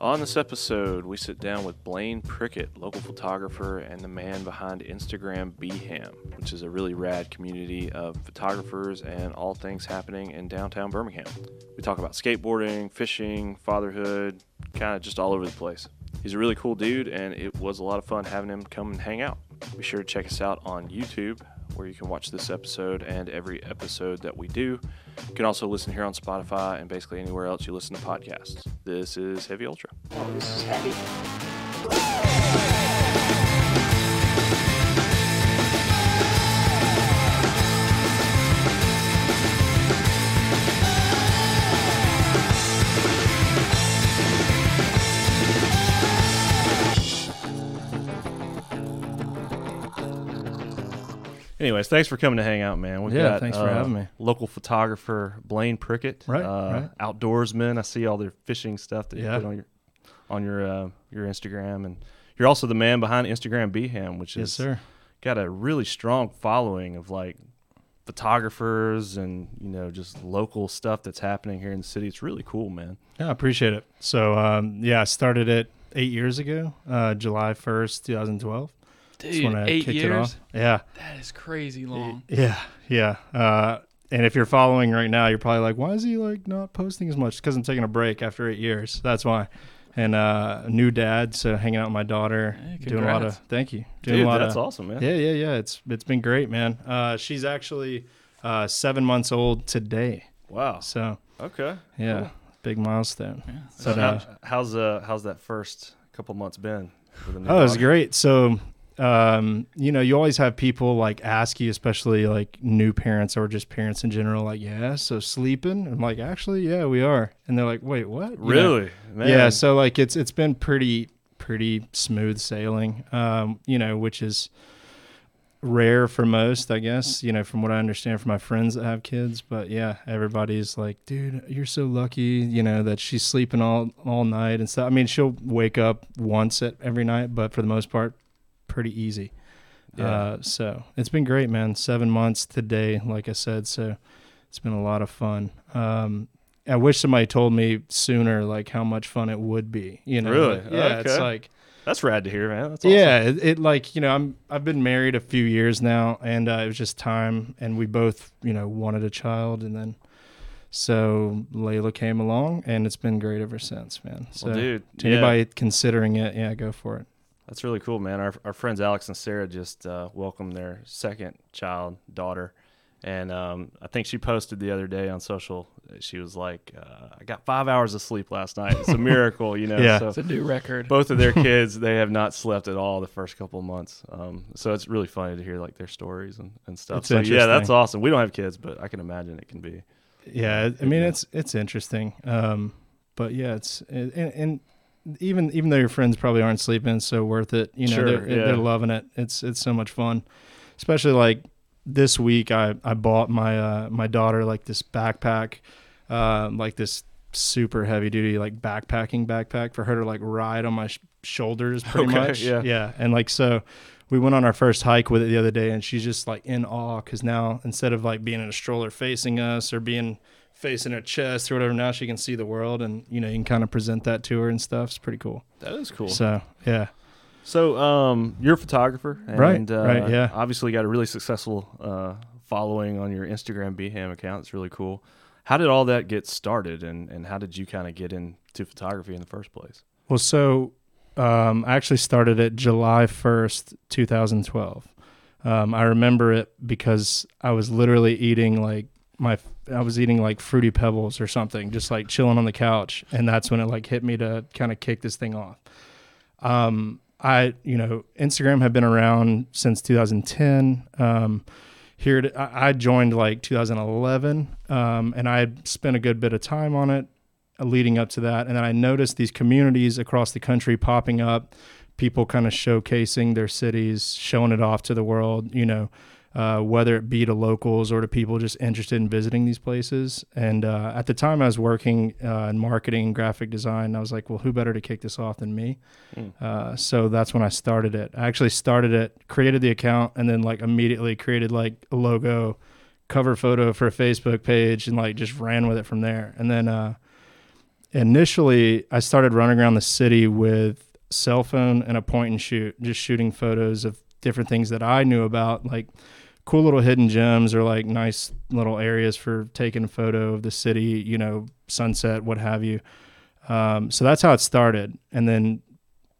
On this episode, we sit down with Blaine Prickett, local photographer and the man behind Instagram BHAM, which is a really rad community of photographers and all things happening in downtown Birmingham. We talk about skateboarding, fishing, fatherhood, kind of just all over the place. He's a really cool dude, and it was a lot of fun having him come and hang out. Be sure to check us out on YouTube, where you can watch this episode and every episode that we do. You can also listen here on Spotify and basically anywhere else you listen to podcasts. This is Heavy Ultra. Oh, this is heavy. Anyways, thanks for coming to hang out, man. We've Yeah, got, thanks for uh, having me. Local photographer Blaine Prickett, Right, uh, right. outdoorsman. I see all their fishing stuff that Yeah. you put on your on your uh, your Instagram, and you're also the man behind Instagram BHAM, which Yes, is sir. got a really strong following of like photographers and you know just local stuff that's happening here in the city. It's really cool, man. Yeah, I appreciate it. So, um, yeah, I started it eight years ago, uh, July 1st, 2012. That's Dude, when I eight kicked it years? off. Yeah, That is crazy long. yeah, yeah. Uh, and if you're following right now, you're probably like, why is he like not posting as much? Because I'm taking a break after eight years. That's why. And uh, new dad, so hanging out with my daughter, Hey, doing a lot of. Thank you. Doing Dude, a lot that's of, awesome, man. Yeah, yeah, yeah. It's it's been great, man. Uh, she's actually uh, seven months old today. Wow. So Okay. yeah, Cool. big milestone. Yeah. So But, how, uh, how's uh how's that first couple months been? with the new Oh, it was great. So, um, you know, you always have people like ask you, especially like new parents or just parents in general, like, yeah, so sleeping? I'm like, actually, yeah, we are. And they're like, wait, what? You? Really? Yeah. So like, it's it's been pretty pretty smooth sailing. Um, you know, which is rare for most, I guess. You know, from what I understand from my friends that have kids. But yeah, everybody's like, dude, you're so lucky. You know that she's sleeping all all night and stuff. I mean, she'll wake up once at every night, but for the most part, pretty easy. Yeah. Uh, so it's been great, man. Seven months today, like I said. So it's been a lot of fun. Um, I wish somebody told me sooner, like how much fun it would be. You know, Really? But, yeah. It's like That's rad to hear, man. That's awesome. yeah, it, it like you know I'm I've been married a few years now, and uh, it was just time, and we both you know wanted a child, and then so Layla came along, and it's been great ever since, man. So well, dude. to yeah. anybody considering it, yeah, go for it. That's really cool, man. Our our friends Alex and Sarah just uh, welcomed their second child, daughter, and um, I think she posted the other day on social. She was like, uh, "I got five hours of sleep last night. It's a miracle, you know." Yeah. So It's a new record. both of their kids, they have not slept at all the first couple of months. Um, so it's really funny to hear like their stories and, and stuff. It's so yeah, that's awesome. We don't have kids, but I can imagine it can be. Yeah, I mean Yeah. it's it's interesting, um, but yeah, it's and, and even even though your friends probably aren't sleeping, it's so worth it. You know, Sure, they're, yeah. they're loving it. It's it's so much fun, especially like this week. I I bought my uh, my daughter like this backpack, uh, like this super heavy duty like backpacking backpack for her to like ride on my sh- shoulders pretty Okay, much. yeah. yeah, and like so. We went on our first hike with it the other day, and she's just like in awe because now instead of like being in a stroller facing us or being facing her chest or whatever. Now she can see the world, and you know you can kind of present that to her and stuff. It's pretty cool. That is cool. So yeah, So, um, you're a photographer, and, Right, Uh, right, yeah. Obviously, got a really successful uh, following on your Instagram BHAM account. It's really cool. How did all that get started, and, and how did you kind of get into photography in the first place? well, so um, I actually started it July first, two thousand twelve. Um, I remember it because I was literally eating like my I was eating like fruity pebbles or something, just like chilling on the couch, and that's when it like hit me to kind of kick this thing off. Um, I you know Instagram had been around since 2010. Um, here to, I joined like 2011, um, and I spent a good bit of time on it uh, leading up to that, and then I noticed these communities across the country popping up, people kind of showcasing their cities, showing it off to the world. You know, uh, whether it be to locals or to people just interested in visiting these places. And uh, at the time, I was working uh, in marketing and graphic design. I was like, well, who better to kick this off than me? Mm. Uh, so that's when I started it. I actually started it, created the account, and then like immediately created like a logo, cover photo for a Facebook page, and like just ran with it from there. And then uh, initially, I started running around the city with cell phone and a point and shoot, just shooting photos of different things that I knew about, like cool little hidden gems or like nice little areas for taking a photo of the city, you know, sunset, what have you. Um, so that's how it started, and then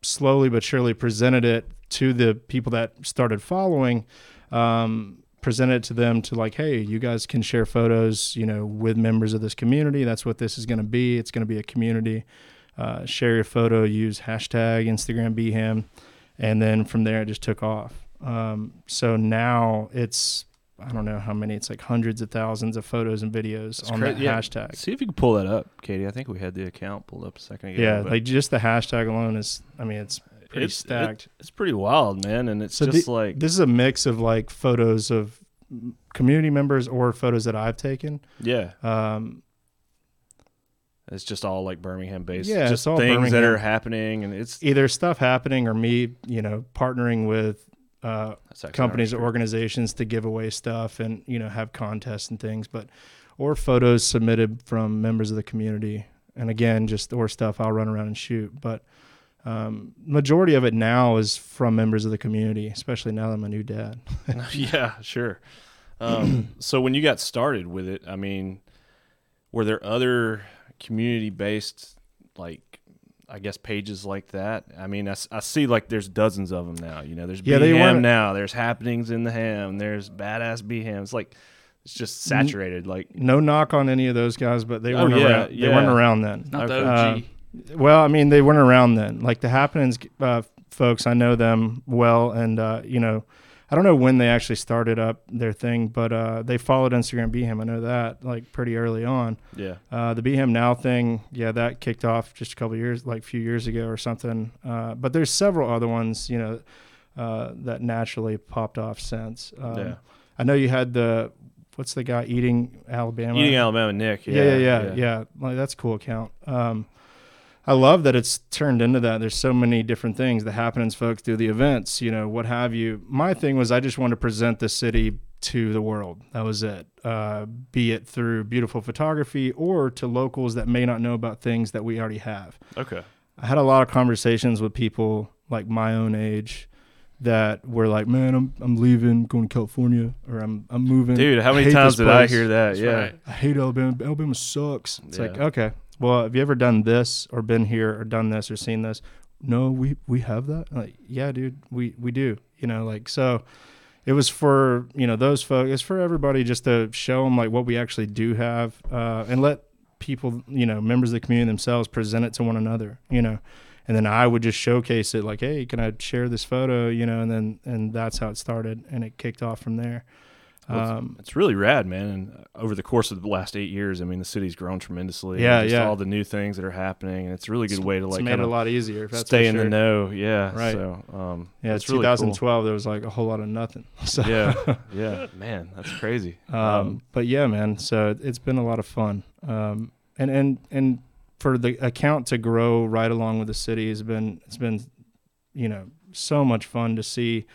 slowly but surely presented it to the people that started following. Um, presented to them to like, hey, you guys can share photos, you know, with members of this community. That's what this is going to be. It's going to be a community. Uh, share your photo, use hashtag Instagram BHAM, and then from there it just took off. Um, so now it's I don't know how many. It's like hundreds of thousands of photos and videos That's on cra- that yeah. hashtag. See if you can pull that up, Katie. I think we had the account pulled up a second ago. Yeah, like just the hashtag alone is. I mean, it's pretty it's stacked. it- it's pretty wild, man, and it's So just like this is a mix of like photos of community members or photos that I've taken. yeah, Um, it's just all like Birmingham based. Yeah, just it's all things that are happening, and it's either stuff happening or me, you know, partnering with uh, companies or organizations to give away stuff and you know have contests and things, but or photos submitted from members of the community. And again, just or stuff I'll run around and shoot, but. Um, majority of it now is from members of the community, especially now that I'm a new dad. yeah, sure. Um, so when you got started with it, I mean, were there other community based like I guess pages like that? I mean, I see like there's dozens of them now. You know, there's Yeah, they B Ham now. There's happenings in the ham. There's badass B Ham. It's like it's just saturated. Like No knock on any of those guys, but they Oh, weren't yeah, around. They weren't around then. Not the OG. Uh, Well, I mean, they weren't around then. Like the happenings, uh, folks, I know them well, and uh, you know, I don't know when they actually started up their thing, but uh, they followed Instagram BHAM. I know that like pretty early on. yeah, Uh, the BHAM Now thing, yeah, that kicked off just a couple years, like a few years ago or something. Uh, but there's several other ones, you know, uh, that naturally popped off since. Um, Yeah. I know you had the what's the guy eating Alabama? eating Alabama Nick. Yeah, Yeah, yeah, yeah, yeah. Like that's a cool account. Um, I love that it's turned into that. There's so many different things, the happenings folks do, the events, you know, what have you. My thing was I just wanted to present the city to the world. That was it. Uh, be it through beautiful photography or to locals that may not know about things that we already have. Okay. I had a lot of conversations with people like my own age that were like, "Man, I'm I'm leaving, going to California, or I'm I'm moving." Dude, how many hate times this did I hear that? That's yeah. right. I hate Alabama. Alabama sucks. It's like, okay, well, have you ever done this or been here or done this or seen this? No, we we have that. Like, yeah, dude, we we do. You know, like so. It was for you know those folks. It's for everybody just to show them like what we actually do have, uh, and let people you know members of the community themselves present it to one another. You know, and then I would just showcase it like, hey, can I share this photo? You know, and then and that's how it started, and it kicked off from there. It's- Um, It's really rad, man. And uh, over the course of the last eight years, I mean, the city's grown tremendously. Yeah, just yeah. All the new things that are happening, and it's a really good way to it's like made it a of lot easier. Stay in the know. Yeah, Right. So, um, Yeah, it's it's really cool. 2012. There was like a whole lot of nothing. So, Yeah, yeah, man, that's crazy. um, but yeah, man. So it- it's been a lot of fun. Um, and and and for the account to grow right along with the city has been it's been, you know, so much fun to see.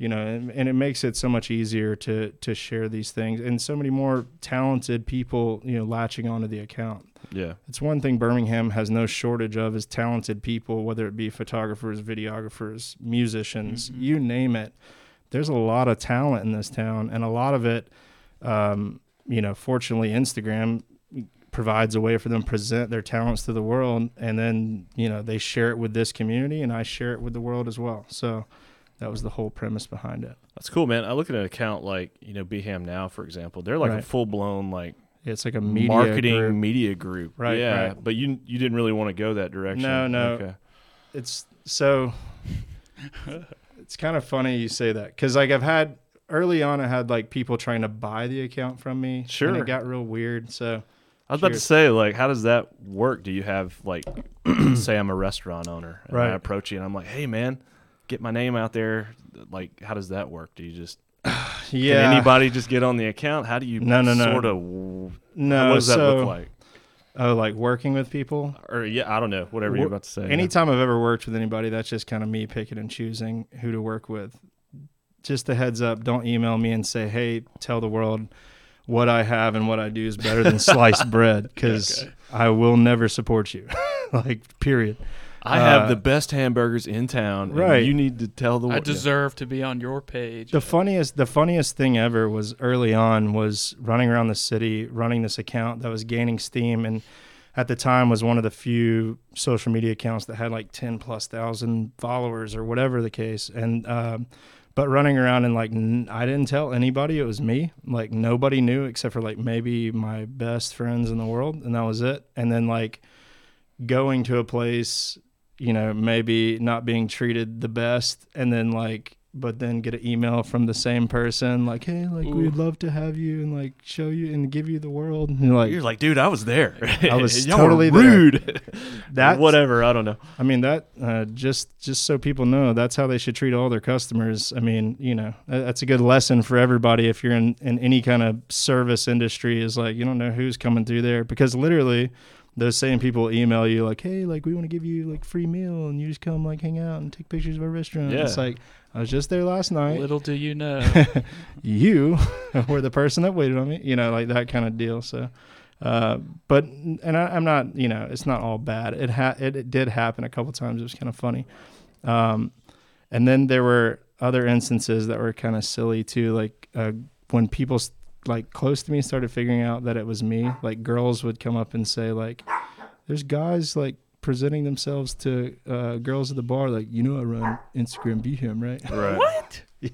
You know, and, and it makes it so much easier to to share these things, and so many more talented people, you know, latching onto the account. yeah, It's one thing Birmingham has no shortage of is talented people, whether it be photographers, videographers, musicians, Mhm. you name it. There's a lot of talent in this town, and a lot of it, um, you know, fortunately, Instagram provides a way for them to present their talents to the world, and then you know they share it with this community, and I share it with the world as well. So that was the whole premise behind it. that's cool, man. I look at an account like you know BHAM now, for example. They're like a full blown like It's like a media marketing group. media group, Right, Yeah, right. but you you didn't really want to go that direction. No, no. Okay. it's so it's kind of funny you say that because like i've had early on i had like people trying to buy the account from me and Sure. it got real weird so I was about to say, like, how does that work? Do you have like, say, I'm a restaurant owner, and I approach you, and I'm like, hey, man, get my name out there. Like, how does that work? Do you just yeah can anybody just get on the account? How do you No, no, no. sort of no what does that look like? oh like working with people Or yeah, I don't know, whatever you're about to say. anytime i've ever worked with anybody that's just kind of me picking and choosing who to work with just a heads up don't email me and say hey tell the world what I have and what I do is better than sliced bread because I will never support you. like, period. I have Uh, the best hamburgers in town. and right. You need to tell the world. I world. deserve to be on your page. The funniest, the funniest thing ever was early on was running around the city, running this account that was gaining steam, and at the time was one of the few social media accounts that had like ten plus thousand followers or whatever the case. And um, but running around and like n- I didn't tell anybody it was me. Like nobody knew except for like maybe my best friends in the world, and that was it. And then like going to a place you know, maybe not being treated the best, and then like, but then get an email from the same person, like, hey, like we'd love to have you and like show you and give you the world. And you're like, You're like, dude, I was there. I was totally rude. that whatever. I don't know. I mean that uh, just just so people know that's how they should treat all their customers. I mean, you know, that's a good lesson for everybody if you're in in any kind of service industry. Is like you don't know who's coming through there because literally. Those same people email you like, "Hey, like we want to give you like free meal, and you just come like hang out and take pictures of our restaurant." Yeah. It's like I was just there last night. Little do you know. you were the person that waited on me, you know, like that kind of deal. So, uh, but and I, I'm not, you know, it's not all bad. It ha- it, it did happen a couple times. It was kind of funny. Um, and then there were other instances that were kind of silly too, like uh, when people like close to me started figuring out that it was me. Like girls would come up and say like, "There's guys like." Presenting themselves to uh, girls at the bar, like you know, I run Instagram BHAM, right? Right. what? Yeah,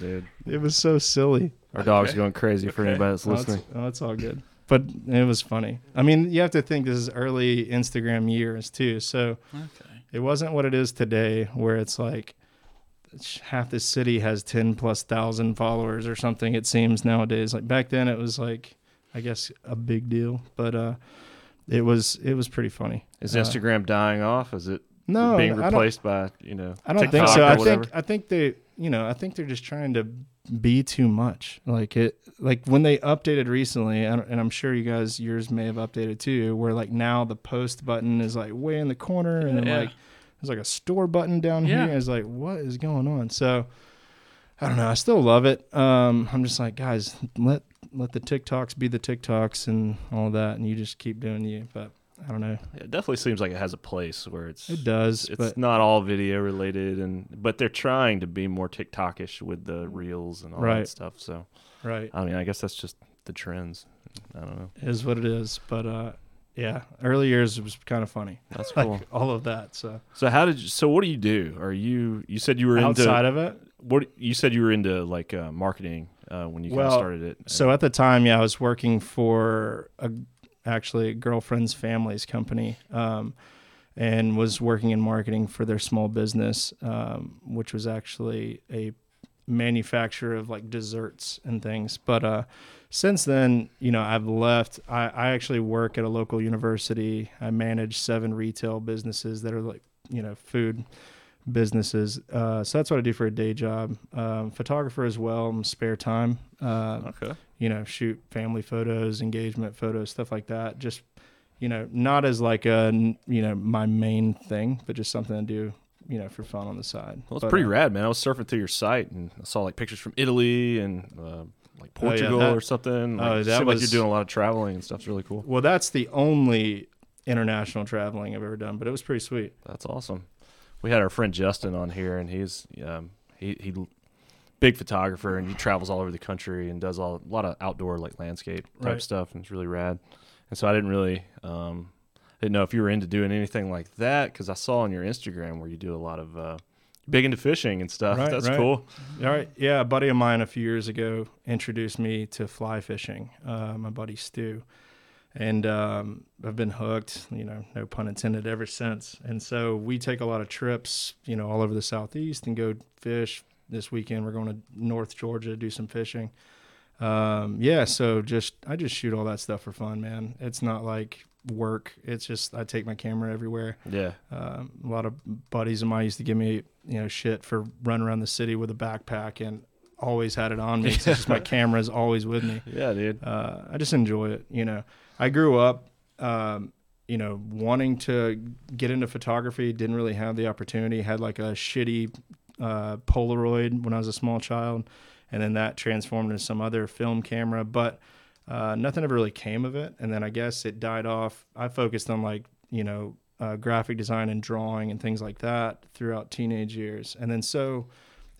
dude. It was so silly. Our dog's going crazy for anybody that's Oh, it's- listening. oh, it's all good. But it was funny. I mean, you have to think this is early Instagram years too. So Okay. it wasn't what it is today, where it's like half the city has ten plus thousand followers or something. It seems nowadays. Like back then, it was like, I guess, a big deal. But uh, it was it was pretty funny. Is Uh, Instagram dying off? Is it no being replaced by, you know, I don't think so. I think I think they you know I think they're just trying to be too much. Like it like when they updated recently, and and I'm sure you guys yours may have updated too, where like now the post button is like way in the corner, and Yeah. like there's like a store button down Yeah. here. It's like what is going on? So I don't know. I still love it. Um, I'm just like guys, let let the TikToks be the TikToks and all that, and you just keep doing you. But I don't know. it definitely seems like it has a place where it's It does, it's not all video related and but they're trying to be more TikTokish with the reels and all Right. that stuff. So right. I mean, I guess that's just the trends. I don't know. is what it is. But uh, yeah, early years was kind of funny. That's Like cool. all of that. So so how did you, so what do you do? Are you you said you were outside into of it, what you said you were into like uh, marketing uh, when you kind Well, of started it. so at the time, yeah, I was working for a actually a girlfriend's family's company. Um, and was working in marketing for their small business, um, which was actually a manufacturer of like desserts and things. But uh, since then, you know, I've left. I, I actually work at a local university. I manage seven retail businesses that are like, you know, food businesses. Uh, so that's what I do for a day job. Um, photographer as well. in spare time. Uh, okay. you know, shoot family photos, engagement photos, stuff like that. Just, you know, not as like a, you know, my main thing, but just something to do, you know, for fun on the side. Well, it's But, pretty uh, rad, man. I was surfing through your site and I saw like pictures from Italy and uh, like Oh, yeah, Portugal that- or something. Like, oh, that seemed like you're doing a lot of traveling and stuff. stuff's really cool. Well, that's the only international traveling I've ever done, but it was pretty sweet. That's awesome. We had our friend Justin on here, and he's um, he he big photographer, and he travels all over the country and does all, a lot of outdoor like landscape type Right. stuff, and it's really rad. And so I didn't really um, didn't know if you were into doing anything like that because I saw on your Instagram where you do a lot of uh, big into fishing and stuff. Right, That's right. cool. All right. Yeah. A buddy of mine a few years ago introduced me to fly fishing, uh, my buddy Stu. And um, I've been hooked, you know, no pun intended, ever since. And so we take a lot of trips, you know, all over the Southeast and go fish. This weekend, we're going to North Georgia to do some fishing. Um, yeah. So just, I just shoot all that stuff for fun, man. It's not like work. It's just, I take my camera everywhere. Yeah, Um, a lot of buddies of mine used to give me, you know, shit for running around the city with a backpack and always had it on me. It's just my camera's always with me. yeah, dude. Uh, I just enjoy it. You know, I grew up, um, you know, wanting to get into photography. Didn't really have the opportunity. Had like a shitty uh, Polaroid when I was a small child, and then that transformed into some other film camera. But uh, nothing ever really came of it. And then I guess it died off. I focused on like you know uh, graphic design and drawing and things like that throughout teenage years. And then so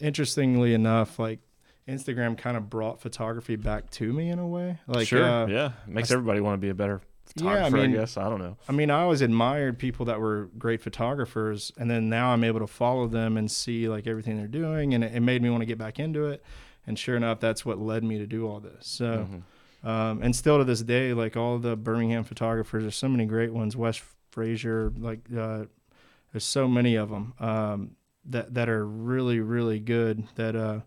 interestingly enough, like Instagram kind of brought photography back to me in a way. Like sure, uh, yeah, makes I everybody want to be a better Yeah, I photographer. I, mean- guess I don't know. I mean, I always admired people that were great photographers, and then now I'm able to follow them and see like everything they're doing, and it, it made me want to get back into it. And sure enough, that's what led me to do all this. So, Mhm. um, and still to this day, like all the Birmingham photographers, there's so many great ones. Wes Frazier, like uh, there's so many of them um, that that are really really good. That uh,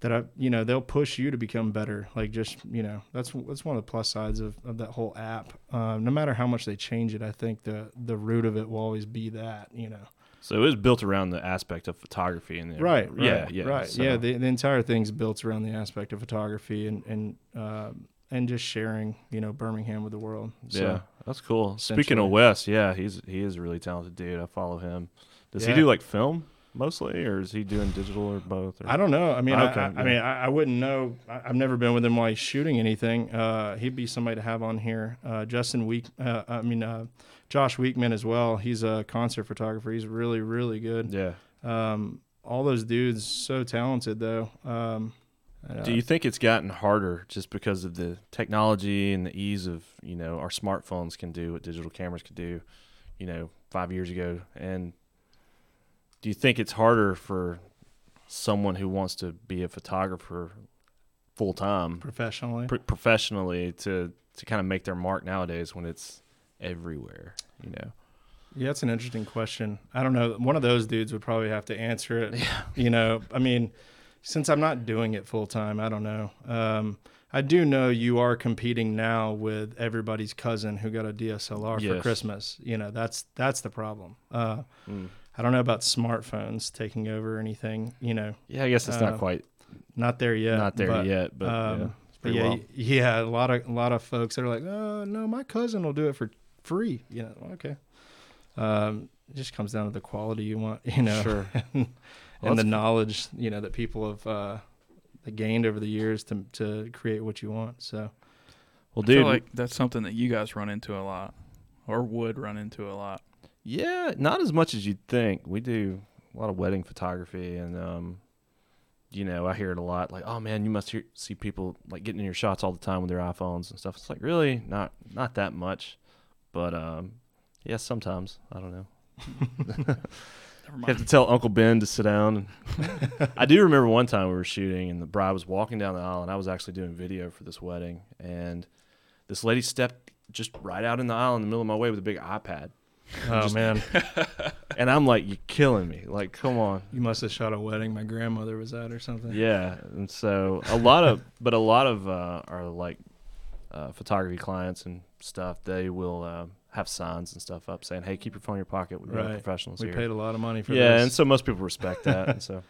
that I, you know, they'll push you to become better. Like just you know, that's that's one of the plus sides of, of that whole app. Uh, no matter how much they change it, I think the the root of it will always be that. You know. So it was built around the aspect of photography and Right, yeah, right, yeah, right. so- Yeah, the, the entire thing's built around the aspect of photography and and um, and just sharing, you know, Birmingham with the world. So, yeah, that's cool. Speaking of Wes, yeah, he's he is a really talented dude. I follow him. Does Yeah. he do like film mostly, or is he doing digital or both? Or? I don't know. I mean, Okay, I, I, yeah. I mean, I, I wouldn't know. I, I've never been with him while he's shooting anything. Uh, he'd be somebody to have on here. Uh, Justin Week, uh, I mean, uh, Josh Weekman as well. He's a concert photographer. He's really, really good. Yeah. Um, all those dudes, so talented though. Um, Do you uh, think it's gotten harder just because of the technology and the ease of you know our smartphones can do what digital cameras could do, you know, five years ago? And do you think it's harder for someone who wants to be a photographer full time, professionally? pr- professionally, to to kind of make their mark nowadays when it's everywhere? You know. Yeah, that's an interesting question. I don't know. One of those dudes would probably have to answer it. Yeah. You know, I mean, since I'm not doing it full time, I don't know. Um, I do know you are competing now with everybody's cousin who got a DSLR for Christmas. You know, that's that's the problem. Uh, Mm. I don't know about smartphones taking over or anything. You know, Yeah, I guess it's Uh, not quite not there yet. not there but, yet, but um, yeah, But yeah, well. yeah, a lot of a lot of folks that are like, oh no, my cousin will do it for free. You know, okay. Um, it just comes down to the quality you want, you know, Sure. and, Well, and the knowledge, you know, that people have uh, gained over the years to to create what you want. So Well, I feel dude, like that's something that you guys run into a lot, or would run into a lot. Yeah, not as much as you'd think. We do a lot of wedding photography, and um, you know, I hear it a lot. Like, oh man, you must hear, see people like getting in your shots all the time with their iPhones and stuff. It's like really not not that much, but um, yeah, sometimes I don't know. Never You have to tell Uncle Ben to sit down. I do remember one time we were shooting, and the bride was walking down the aisle, and I was actually doing video for this wedding, and this lady stepped just right out in the aisle in the middle of my way with a big iPad. oh Just- man, And I'm like, you're killing me. Like, come on. you must have shot a wedding my grandmother was at or something. Yeah. And so a lot of, but a lot of uh, our like uh, photography clients and stuff, they will uh, have signs and stuff up saying, hey, keep your phone in your pocket. We're Right. professionals we here. We paid a lot of money for this. yeah. this. And so most people respect that. and so we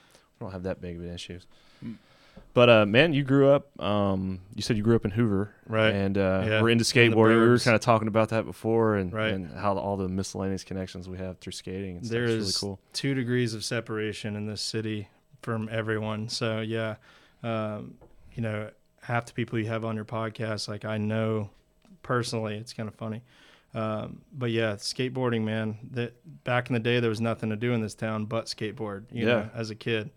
don't have that big of an issue. Mm. But uh, man, you grew up. Um, you said you grew up in Hoover, Right. And uh, Yeah. we're into In skateboarding. We were kind of talking about that before, and, Right. and how all the miscellaneous connections we have through skating. And. There is really cool. two degrees of separation in this city from everyone. So yeah, um, you know, half the people you have on your podcast, like I know personally, it's kind of funny. Um, but yeah, skateboarding, man. That back in the day, there was nothing to do in this town but skateboard. You Yeah. know, as a kid,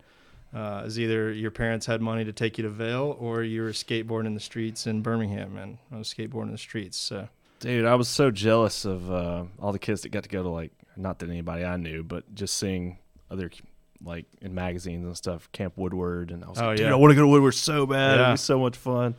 uh, is either your parents had money to take you to Vail, or you were skateboarding in the streets in Birmingham, and I was skateboarding in the streets. So Dude, I was so jealous of uh, all the kids that got to go to like not that anybody I knew, but just seeing other like in magazines and stuff, Camp Woodward, and I was Oh, like, dude, yeah. I want to go to Woodward so bad. It'd be so much fun.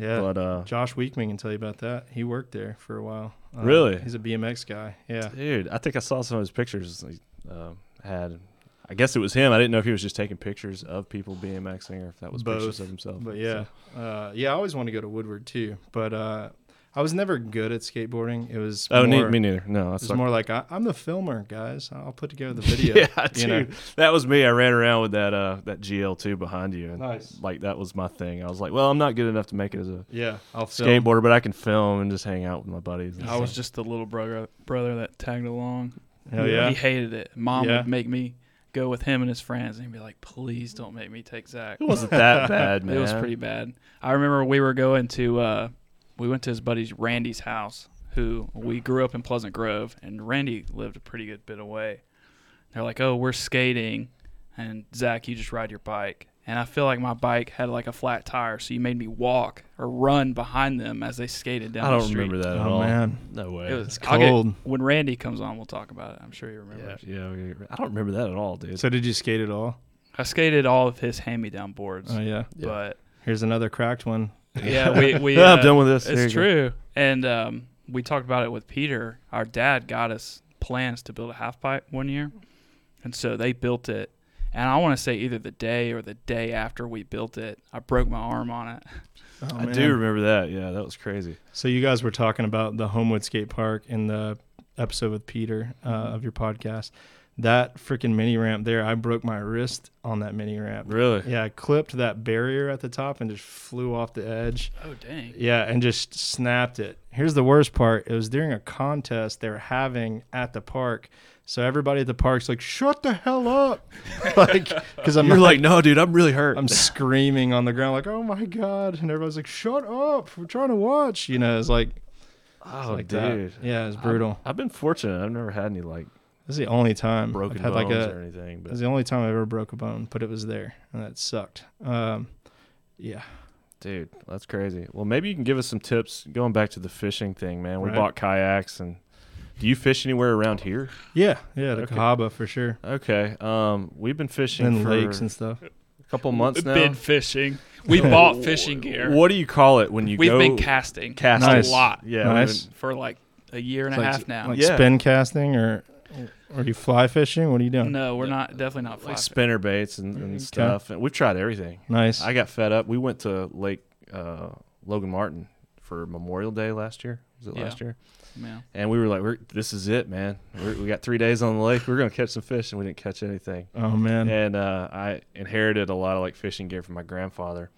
Yeah, But uh, Josh Weekman can tell you about that. He worked there for a while. Uh, Really? He's a BMX guy. Yeah. dude, I think I saw some of his pictures. He uh, had, I guess it was him. I didn't know if he was just taking pictures of people BMXing or if that was pictures of himself. But yeah, uh, yeah, I always want to go to Woodward too. But uh, I was never good at skateboarding. It was Oh, more, me neither. No, It that's was like, more like I, I'm the filmer, guys. I'll put together the video. yeah, dude, know? that was me. I ran around with that uh, that GL2 behind you, and Nice. like that was my thing. I was like, well, I'm not good enough to make it as a Yeah, I'll film. skateboarder, but I can film and just hang out with my buddies. and I was just the little brother brother that tagged along. Hell yeah. He hated it. Mom Yeah. would make me go with him and his friends, and he'd be like, "Please don't make me take Zach." It wasn't that bad, man. It was pretty bad. I remember we were going to uh, we went to his buddy Randy's house, who we grew up in Pleasant Grove, and Randy lived a pretty good bit away. They're like, "Oh, we're skating," and Zach, you just ride your bike. And I feel like my bike had like a flat tire, so you made me walk or run behind them as they skated down I the don't street. remember that at Oh, all. man. no way. It was It's I'll get- cold. when Randy comes on, we'll talk about it. I'm sure you remember. yeah, we- I don't remember that at all, dude. So did you skate at all? I skated all of his hand-me-down boards, Oh yeah. Yeah. but Here's another cracked one. yeah, we we Yeah, I'm uh, done with this. It's you go. true. And um, we talked about it with Peter. Our dad got us plans to build a half pipe one year. And so they built it. And I want to say either the day or the day after we built it, I broke my arm on it. Oh, I man. do remember that. Yeah, that was crazy. So you guys were talking about the Homewood Skate Park in the episode with Peter uh, of your podcast. That freaking mini ramp there, I broke my wrist on that mini ramp. Really? Yeah, I clipped that barrier at the top and just flew off the edge. Oh, dang. Yeah, and just snapped it. Here's the worst part: it was during a contest they were having at the park. So everybody at the park's like, "Shut the hell up!" like, because I'm You're not- like, no, dude, I'm really hurt. I'm screaming on the ground like, "Oh my god!" And everybody's like, "Shut up! We're trying to watch." You know, it's like, oh, like dude. that. Yeah, it's brutal. I've been fortunate. I've never had any like This is the only time broken I've had bones like a. or anything. It But was the only time I ever broke a bone, but it was there, and that sucked. Um, yeah. dude, that's crazy. Well, maybe you can give us some tips going back to the fishing thing, man. We Right. bought kayaks and do you fish anywhere around here? Yeah, yeah, the Okay. Cahaba for sure, Okay. Um, we've been fishing and for lakes and stuff. a couple months now. Been fishing. We bought fishing gear. What do you call it when you We've go been casting, casting? Nice. a lot Yeah, Nice. for like a year and It's a like- half now. Like Yeah. spin casting, or are you fly fishing? What are you doing? no, we're not. Definitely not. like fly spinner baits and, and Okay. stuff. And we've tried everything. Nice. I got fed up. We went to Lake uh, Logan Martin for Memorial Day last year. Was it Yeah. last year? Yeah. And we were like, we're, "This is it, man. We're, we got three days on the lake. We're gonna catch some fish, and we didn't catch anything." oh man. And uh, I inherited a lot of like fishing gear from my grandfather,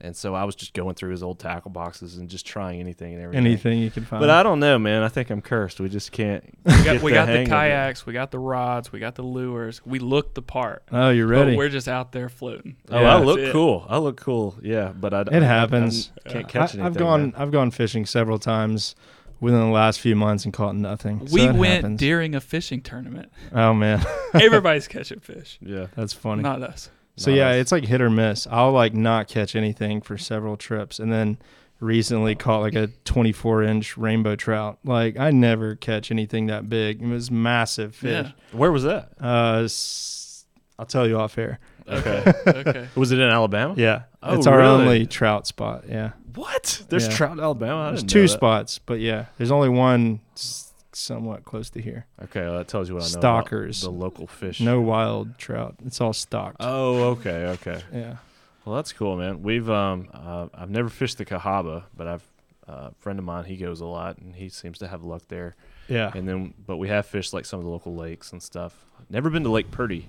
and so I was just going through his old tackle boxes and just trying anything and everything. Anything you can find. But I don't know, man. I think I'm cursed. We just can't. We got, get we got hang the of it. kayaks, we got the rods, we got the lures. We look the part. oh, you're But ready. we're just out there floating. Oh, Yeah. I look it. cool. I look cool. Yeah, but I. It happens. I, can't catch anything. I, have gone. man. I've gone fishing several times within the last few months and caught nothing. So we went happens. during a fishing tournament. Oh man, Everybody's catching fish, Yeah. that's funny. not us. So No, yeah, it's like hit or miss. I'll like not catch anything for several trips, and then recently caught like a 24 inch rainbow trout. Like I never catch anything that big. It was massive fish. Yeah. Where was that? Uh, s- I'll tell you off air. Okay. Okay. was it in Alabama? Yeah, Oh, it's our really? only trout spot. Yeah, What? There's Yeah. trout in Alabama. I there's didn't two know that. spots, but yeah, there's only one s- somewhat close to here. Okay, well, that tells you what I know. Stockers. The local fish. No wild trout. It's all stocked. Oh, okay, okay. yeah. Well, that's cool, man. We've um, uh, I've never fished the Cahaba, but I've uh, a friend of mine. He goes a lot, and he seems to have luck there. Yeah. And then, but we have fished like some of the local lakes and stuff. Never been to Lake Purdy.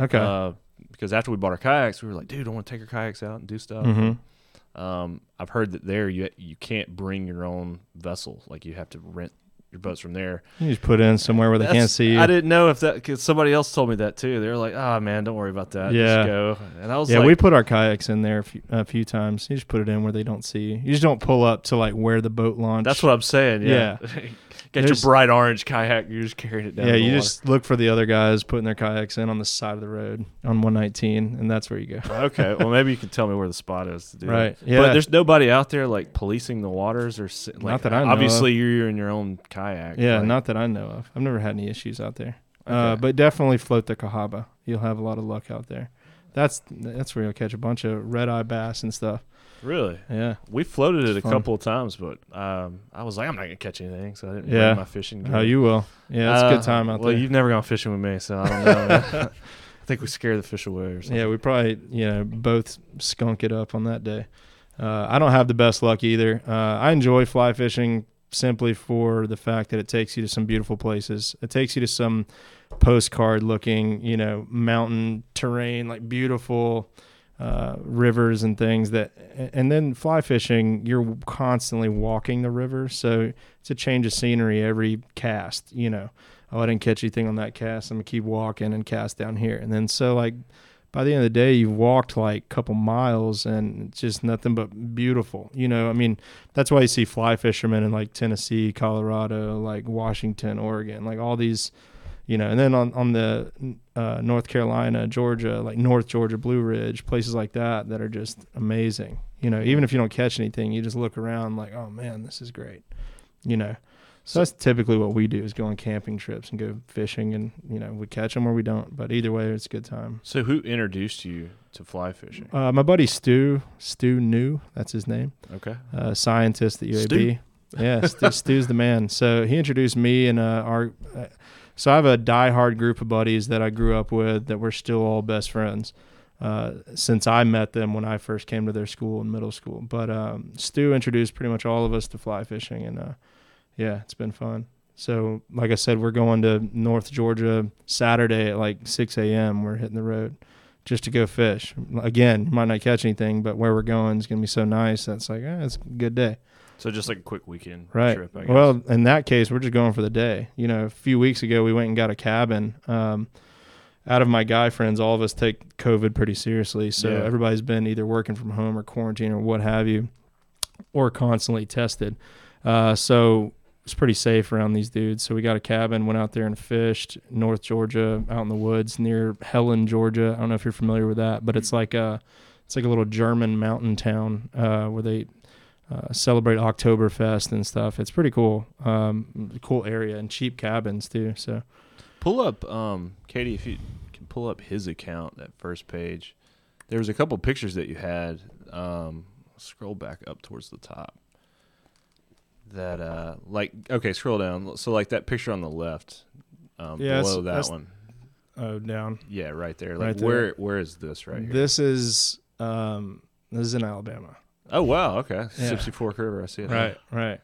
Okay. Uh, because after we bought our kayaks, we were like, dude, I want to take our kayaks out and do stuff. Mm-hmm. Um, I've heard that there you you can't bring your own vessel. Like you have to rent your boats from there. You just put in somewhere where they can't see you. I didn't know if that because somebody else told me that too. They were like, "Oh man, don't worry about that. Yeah. Just go." And I was yeah, like, we put our kayaks in there a few, a few times. You just put it in where they don't see you. You just don't pull up to like where the boat launched. "That's what I'm saying." Yeah, get your bright orange kayak. You're just carrying it down. Yeah, you water. just look for the other guys putting their kayaks in on the side of the road on 119, and that's where you go. okay. Well, maybe you can tell me where the spot is to do that. Right. But there's nobody out there like policing the waters or like. that I know obviously, you're in your own kayak. Yeah, like- not that I know of. I've never had any issues out there. Uh, but definitely float the Cahaba. You'll have a lot of luck out there. That's that's where you'll catch a bunch of red eye bass and stuff. Really. Yeah. We floated it It's a fun. couple of times, but um, I was like, I'm not gonna catch anything, so I didn't Yeah. bring my fishing. Oh, you will. Yeah, it's a Uh, good time out well, there. you've never gone fishing with me, so I don't know. I think we scare the fish away or something. Yeah, we probably you know both skunk it up on that day. Uh, I don't have the best luck either. Uh, I enjoy fly fishing simply for the fact that it takes you to some beautiful places. It takes you to some postcard looking, you know, mountain terrain, like beautiful uh, rivers and things that. And then fly fishing, you're constantly walking the river, so it's a change of scenery every cast. You know, oh, I didn't catch anything on that cast. I'm gonna keep walking and cast down here. And then so like by the end of the day, you've walked like a couple miles and it's just nothing but beautiful. You know, I mean, that's why you see fly fishermen in like Tennessee, Colorado, like Washington, Oregon, like all these, you know, and then on, on the uh, North Carolina, Georgia, like North Georgia, Blue Ridge, places like that that are just amazing. You know, even if you don't catch anything, you just look around like, oh man, this is great. You know, so that's typically what we do is go on camping trips and go fishing, and you know we catch them or we don't. But either way, it's a good time. So who introduced you to fly fishing? Uh, my buddy Stu, Stu New, that's his name, Okay. uh, scientist at UAB. Stu? Yeah, Stu, Stu's the man. So he introduced me and uh, our. So I have a diehard group of buddies that I grew up with that we're still all best friends. Uh, since I met them when I first came to their school in middle school, but um, Stu introduced pretty much all of us to fly fishing, and uh, yeah, it's been fun. So, like I said, we're going to North Georgia Saturday at like 6 a.m. We're hitting the road just to go fish. Again, might not catch anything, but where we're going is going to be so nice. That's like, eh, it's a good day. So just like a quick weekend Right. trip, I guess. Well, in that case, we're just going for the day. You know, a few weeks ago, we went and got a cabin. Um, out of my guy friends, all of us take COVID pretty seriously. So Yeah. everybody's been either working from home or quarantine or what have you, or constantly tested. Uh, so it's pretty safe around these dudes. So we got a cabin, went out there and fished North Georgia, out in the woods near Helen, Georgia. I don't know if you're familiar with that, but it's like a it's like a little German mountain town uh, where they uh, celebrate Oktoberfest and stuff. It's pretty cool, um, cool area and cheap cabins too. So pull up, um, Katie, if you can pull up his account, that first page. There was a couple pictures that you had. Um, scroll back up towards the top. That uh, like okay, scroll down. So like that picture on the left, um, Yeah, below that that's- one. oh, down. Yeah, right there. Like Right there. where where is this right here? This is um, this is in Alabama. Oh wow, okay. Yeah. Sipsey Fork River. I see it. Right, right.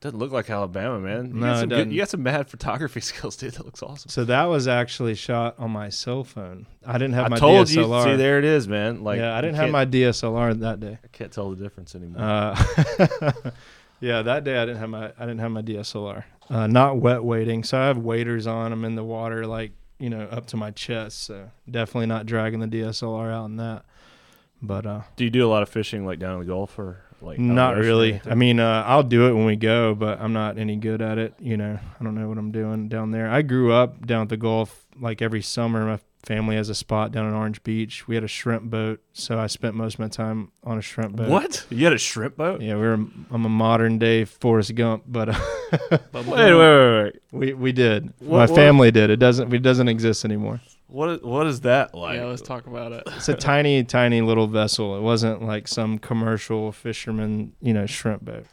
Doesn't look like Alabama, man. You No, got it some good, doesn't. you got some mad photography skills, dude. That looks awesome. So that was actually shot on my cell phone. I didn't have I my told DSLR. you. See, there it is, man. Like yeah, I didn't have can't- my DSLR that day. I can't tell the difference anymore. Uh, yeah, that day I didn't have my I didn't have my DSLR. Uh, not wet wading, so I have waders on. I'm in the water like you know up to my chest. So definitely not dragging the DSLR out in that. But uh, do you do a lot of fishing like down in the Gulf or like out in the not really. I mean, uh, I'll do it when we go, but I'm not any good at it. You know, I don't know what I'm doing down there. I grew up down at the Gulf like every summer. My family has a spot down in Orange Beach. We had a shrimp boat, so I spent most of my time on a shrimp boat. what? You had a shrimp boat? Yeah, we're I'm a modern day Forrest Gump, but uh, Wait, wait, wait, wait. we we did. What- My what- family did. It doesn't it doesn't exist anymore. What is, what is that like? yeah, let's talk about it. It's a tiny tiny little vessel. It wasn't like some commercial fisherman, you know, shrimp boat.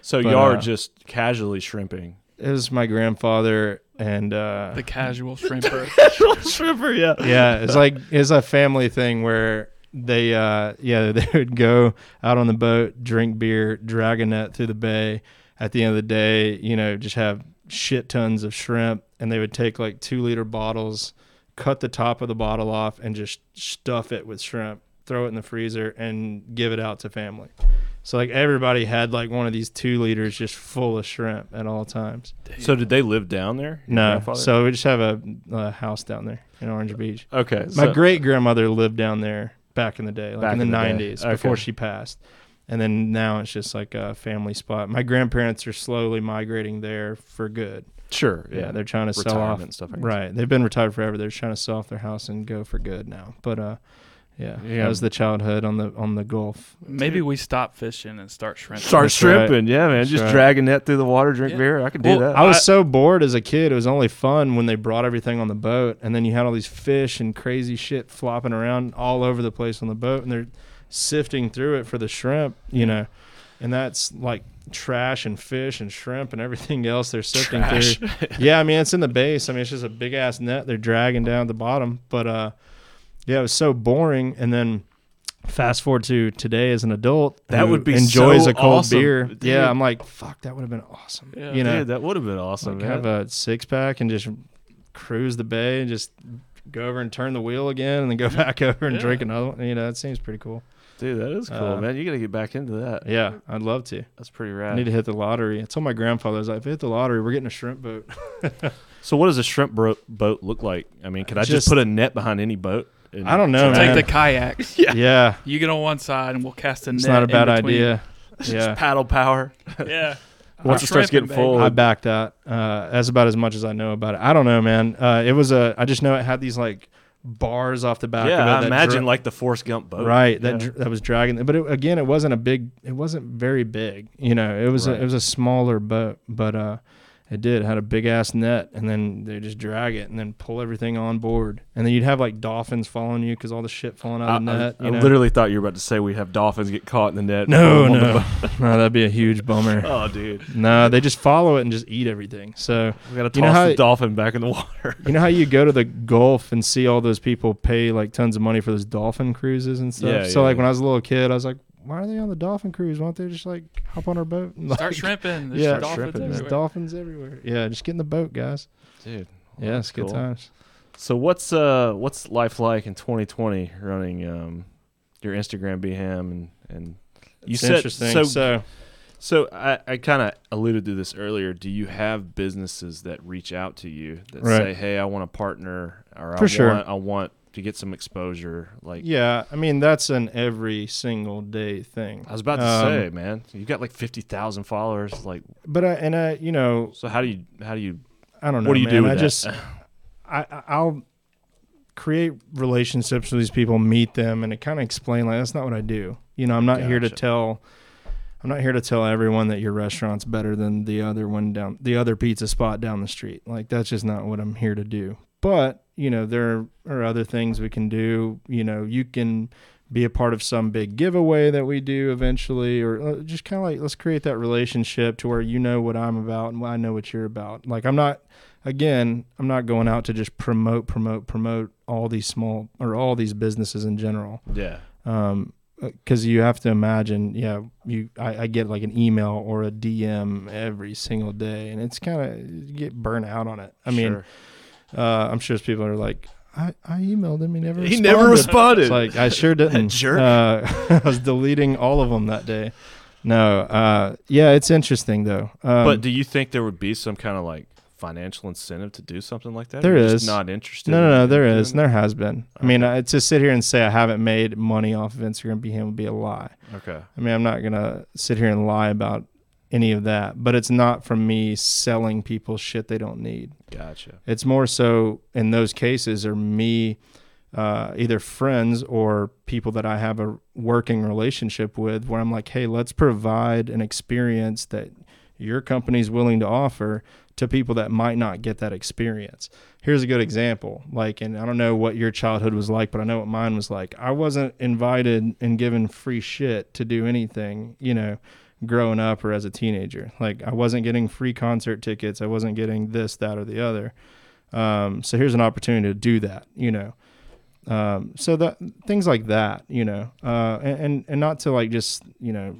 so but, y'all are uh, just casually shrimping. It was my grandfather and uh The casual shrimper. Casual Shrimper, yeah. yeah, it's like it's a family thing where they uh yeah, they would go out on the boat, drink beer, drag a net through the bay. At the end of the day, you know, just have shit tons of shrimp and they would take like 2 liter bottles, cut the top of the bottle off and just stuff it with shrimp, throw it in the freezer and give it out to family. So like everybody had like one of these 2 liters just full of shrimp at all times. So did they live down there? No. So we just have a, a house down there in Orange Beach. okay. My so- great grandmother lived down there back in the day, like Back in the in the day. nineties, before she passed. And then now it's just like a family spot. My grandparents are slowly migrating there for good. Sure. Yeah, they're trying to sell off. Retirement stuff. Like guess. Right, they've been retired forever. They're trying to sell off their house and go for good now. But uh, yeah, Yeah. that was the childhood on the on the Gulf. Maybe we stop fishing and start shrimping. Start That's right. yeah, man. That's Just right. dragging net through the water, drink Yeah. beer. I could do that. I was so bored as a kid. It was only fun when they brought everything on the boat, and then you had all these fish and crazy shit flopping around all over the place on the boat, and they're sifting through it for the shrimp, you know, and that's like trash and fish and shrimp and everything else they're sifting Trash. through. yeah, I mean it's in the base. I mean it's just a big ass net they're dragging down at the bottom, but uh, yeah, it was so boring. And then fast forward to today as an adult, That would be enjoys so a cold awesome, beer. dude. Yeah, I'm like, fuck, that would have been awesome. Yeah. you know, Dude, that would have been awesome, like have a six pack and just cruise the bay and just go over and turn the wheel again and then go back over and Yeah. drink another one. You know, that seems pretty cool. Dude, that is cool, Uh, man. You got to get back into that. Yeah, I'd love to. That's pretty rad. I need to hit the lottery. I told my grandfather, I was like, if I hit the lottery, we're getting a shrimp boat. So what does a shrimp bro- boat look like? I mean, could I just, Just- put a net behind any boat? and- I don't know, Take the kayaks. yeah, yeah. You get on one side, and we'll cast a net. it's not a bad between. idea. Just Yeah, paddle power. Yeah. Once it starts getting full. I backed that. Uh, that's about as much as I know about it. I don't know, man. Uh, it was a. I just know it had these like bars off the back yeah, of it. I imagine dra- like the Forrest Gump boat. right that Yeah. dr- that was dragging. But it, again, it wasn't a big. It wasn't very big. You know, it was Right. a, it was a smaller boat, but uh, it did it had a big ass net, and then they just drag it and then pull everything on board, and then you'd have like dolphins following you because all the shit falling out I, of the net. I- I literally thought you were about to say we have dolphins get caught in the net. no, no, no, that'd be a huge bummer. Oh, dude, No, they just follow it and just eat everything. So we gotta toss You know how- the dolphin back in the water. You know how you go to the Gulf and see all those people pay like tons of money for those dolphin cruises and stuff? Yeah, so yeah, like when I was a little kid, I was like, why are they on the dolphin cruise? Why don't they just like hop on our boat? And, Start shrimping. There's Yeah, dolphins shrimping, man. There's dolphins everywhere. Yeah, just get in the boat, guys. dude. Yeah, it's good cool. times. So what's uh what's life like in 2020 running um your Instagram BHAM and and you It's said interesting. so So, so I, I kind of alluded to this earlier. Do you have businesses that reach out to you that Right. say, "Hey, I want to partner," or For I sure. want I want to get some exposure? Like yeah, I mean that's an every single day thing. I was about to Um, say, man, you've got like 50,000 followers. Like, But I and I, you know, so how do you how do you I don't know. what do you man. do with I that? just I, I'll create relationships with these people, meet them, and it kind of explain like that's not what I do. You know, I'm not here to tell. I'm not here to tell everyone that your restaurant's better than the other one down the other pizza spot down the street. Like that's just not what I'm here to do. But you know, there are other things we can do. You know, you can be a part of some big giveaway that we do eventually, or uh, just kind of like let's create that relationship to where you know what I'm about and I know what you're about. Like I'm not again, I'm not going out to just promote, promote, promote all these small or all these businesses in general. yeah. Um, because you have to imagine, yeah, you I, I get like an email or a DM every single day, and it's kind of get burnt out on it. I mean, Sure. Uh, I'm sure people are like, I, I emailed him, he never he responded. never responded. It's like I sure didn't. jerk. Uh, I was deleting all of them that day. No, uh, yeah, it's interesting though. Um, but do you think there would be some kind of like financial incentive to do something like that? There is not interested. No, no, no. There is. And there has been. I mean, Okay. uh, to sit here and say I haven't made money off of Instagram BHAM would be a lie. Okay. I mean, I'm not gonna sit here and lie about any of that. But it's not from me selling people shit they don't need. Gotcha. It's more so in those cases are me, uh, either friends or people that I have a working relationship with, where I'm like, hey, let's provide an experience that your company's willing to offer to people that might not get that experience. Here's a good example. Like, and I don't know what your childhood was like, but I know what mine was like. I wasn't invited and given free shit to do anything, you know, growing up or as a teenager. Like, I wasn't getting free concert tickets. I wasn't getting this, that, or the other. Um, so here's an opportunity to do that, you know. Um, so that things like that, you know, uh, and, and not to like just you know,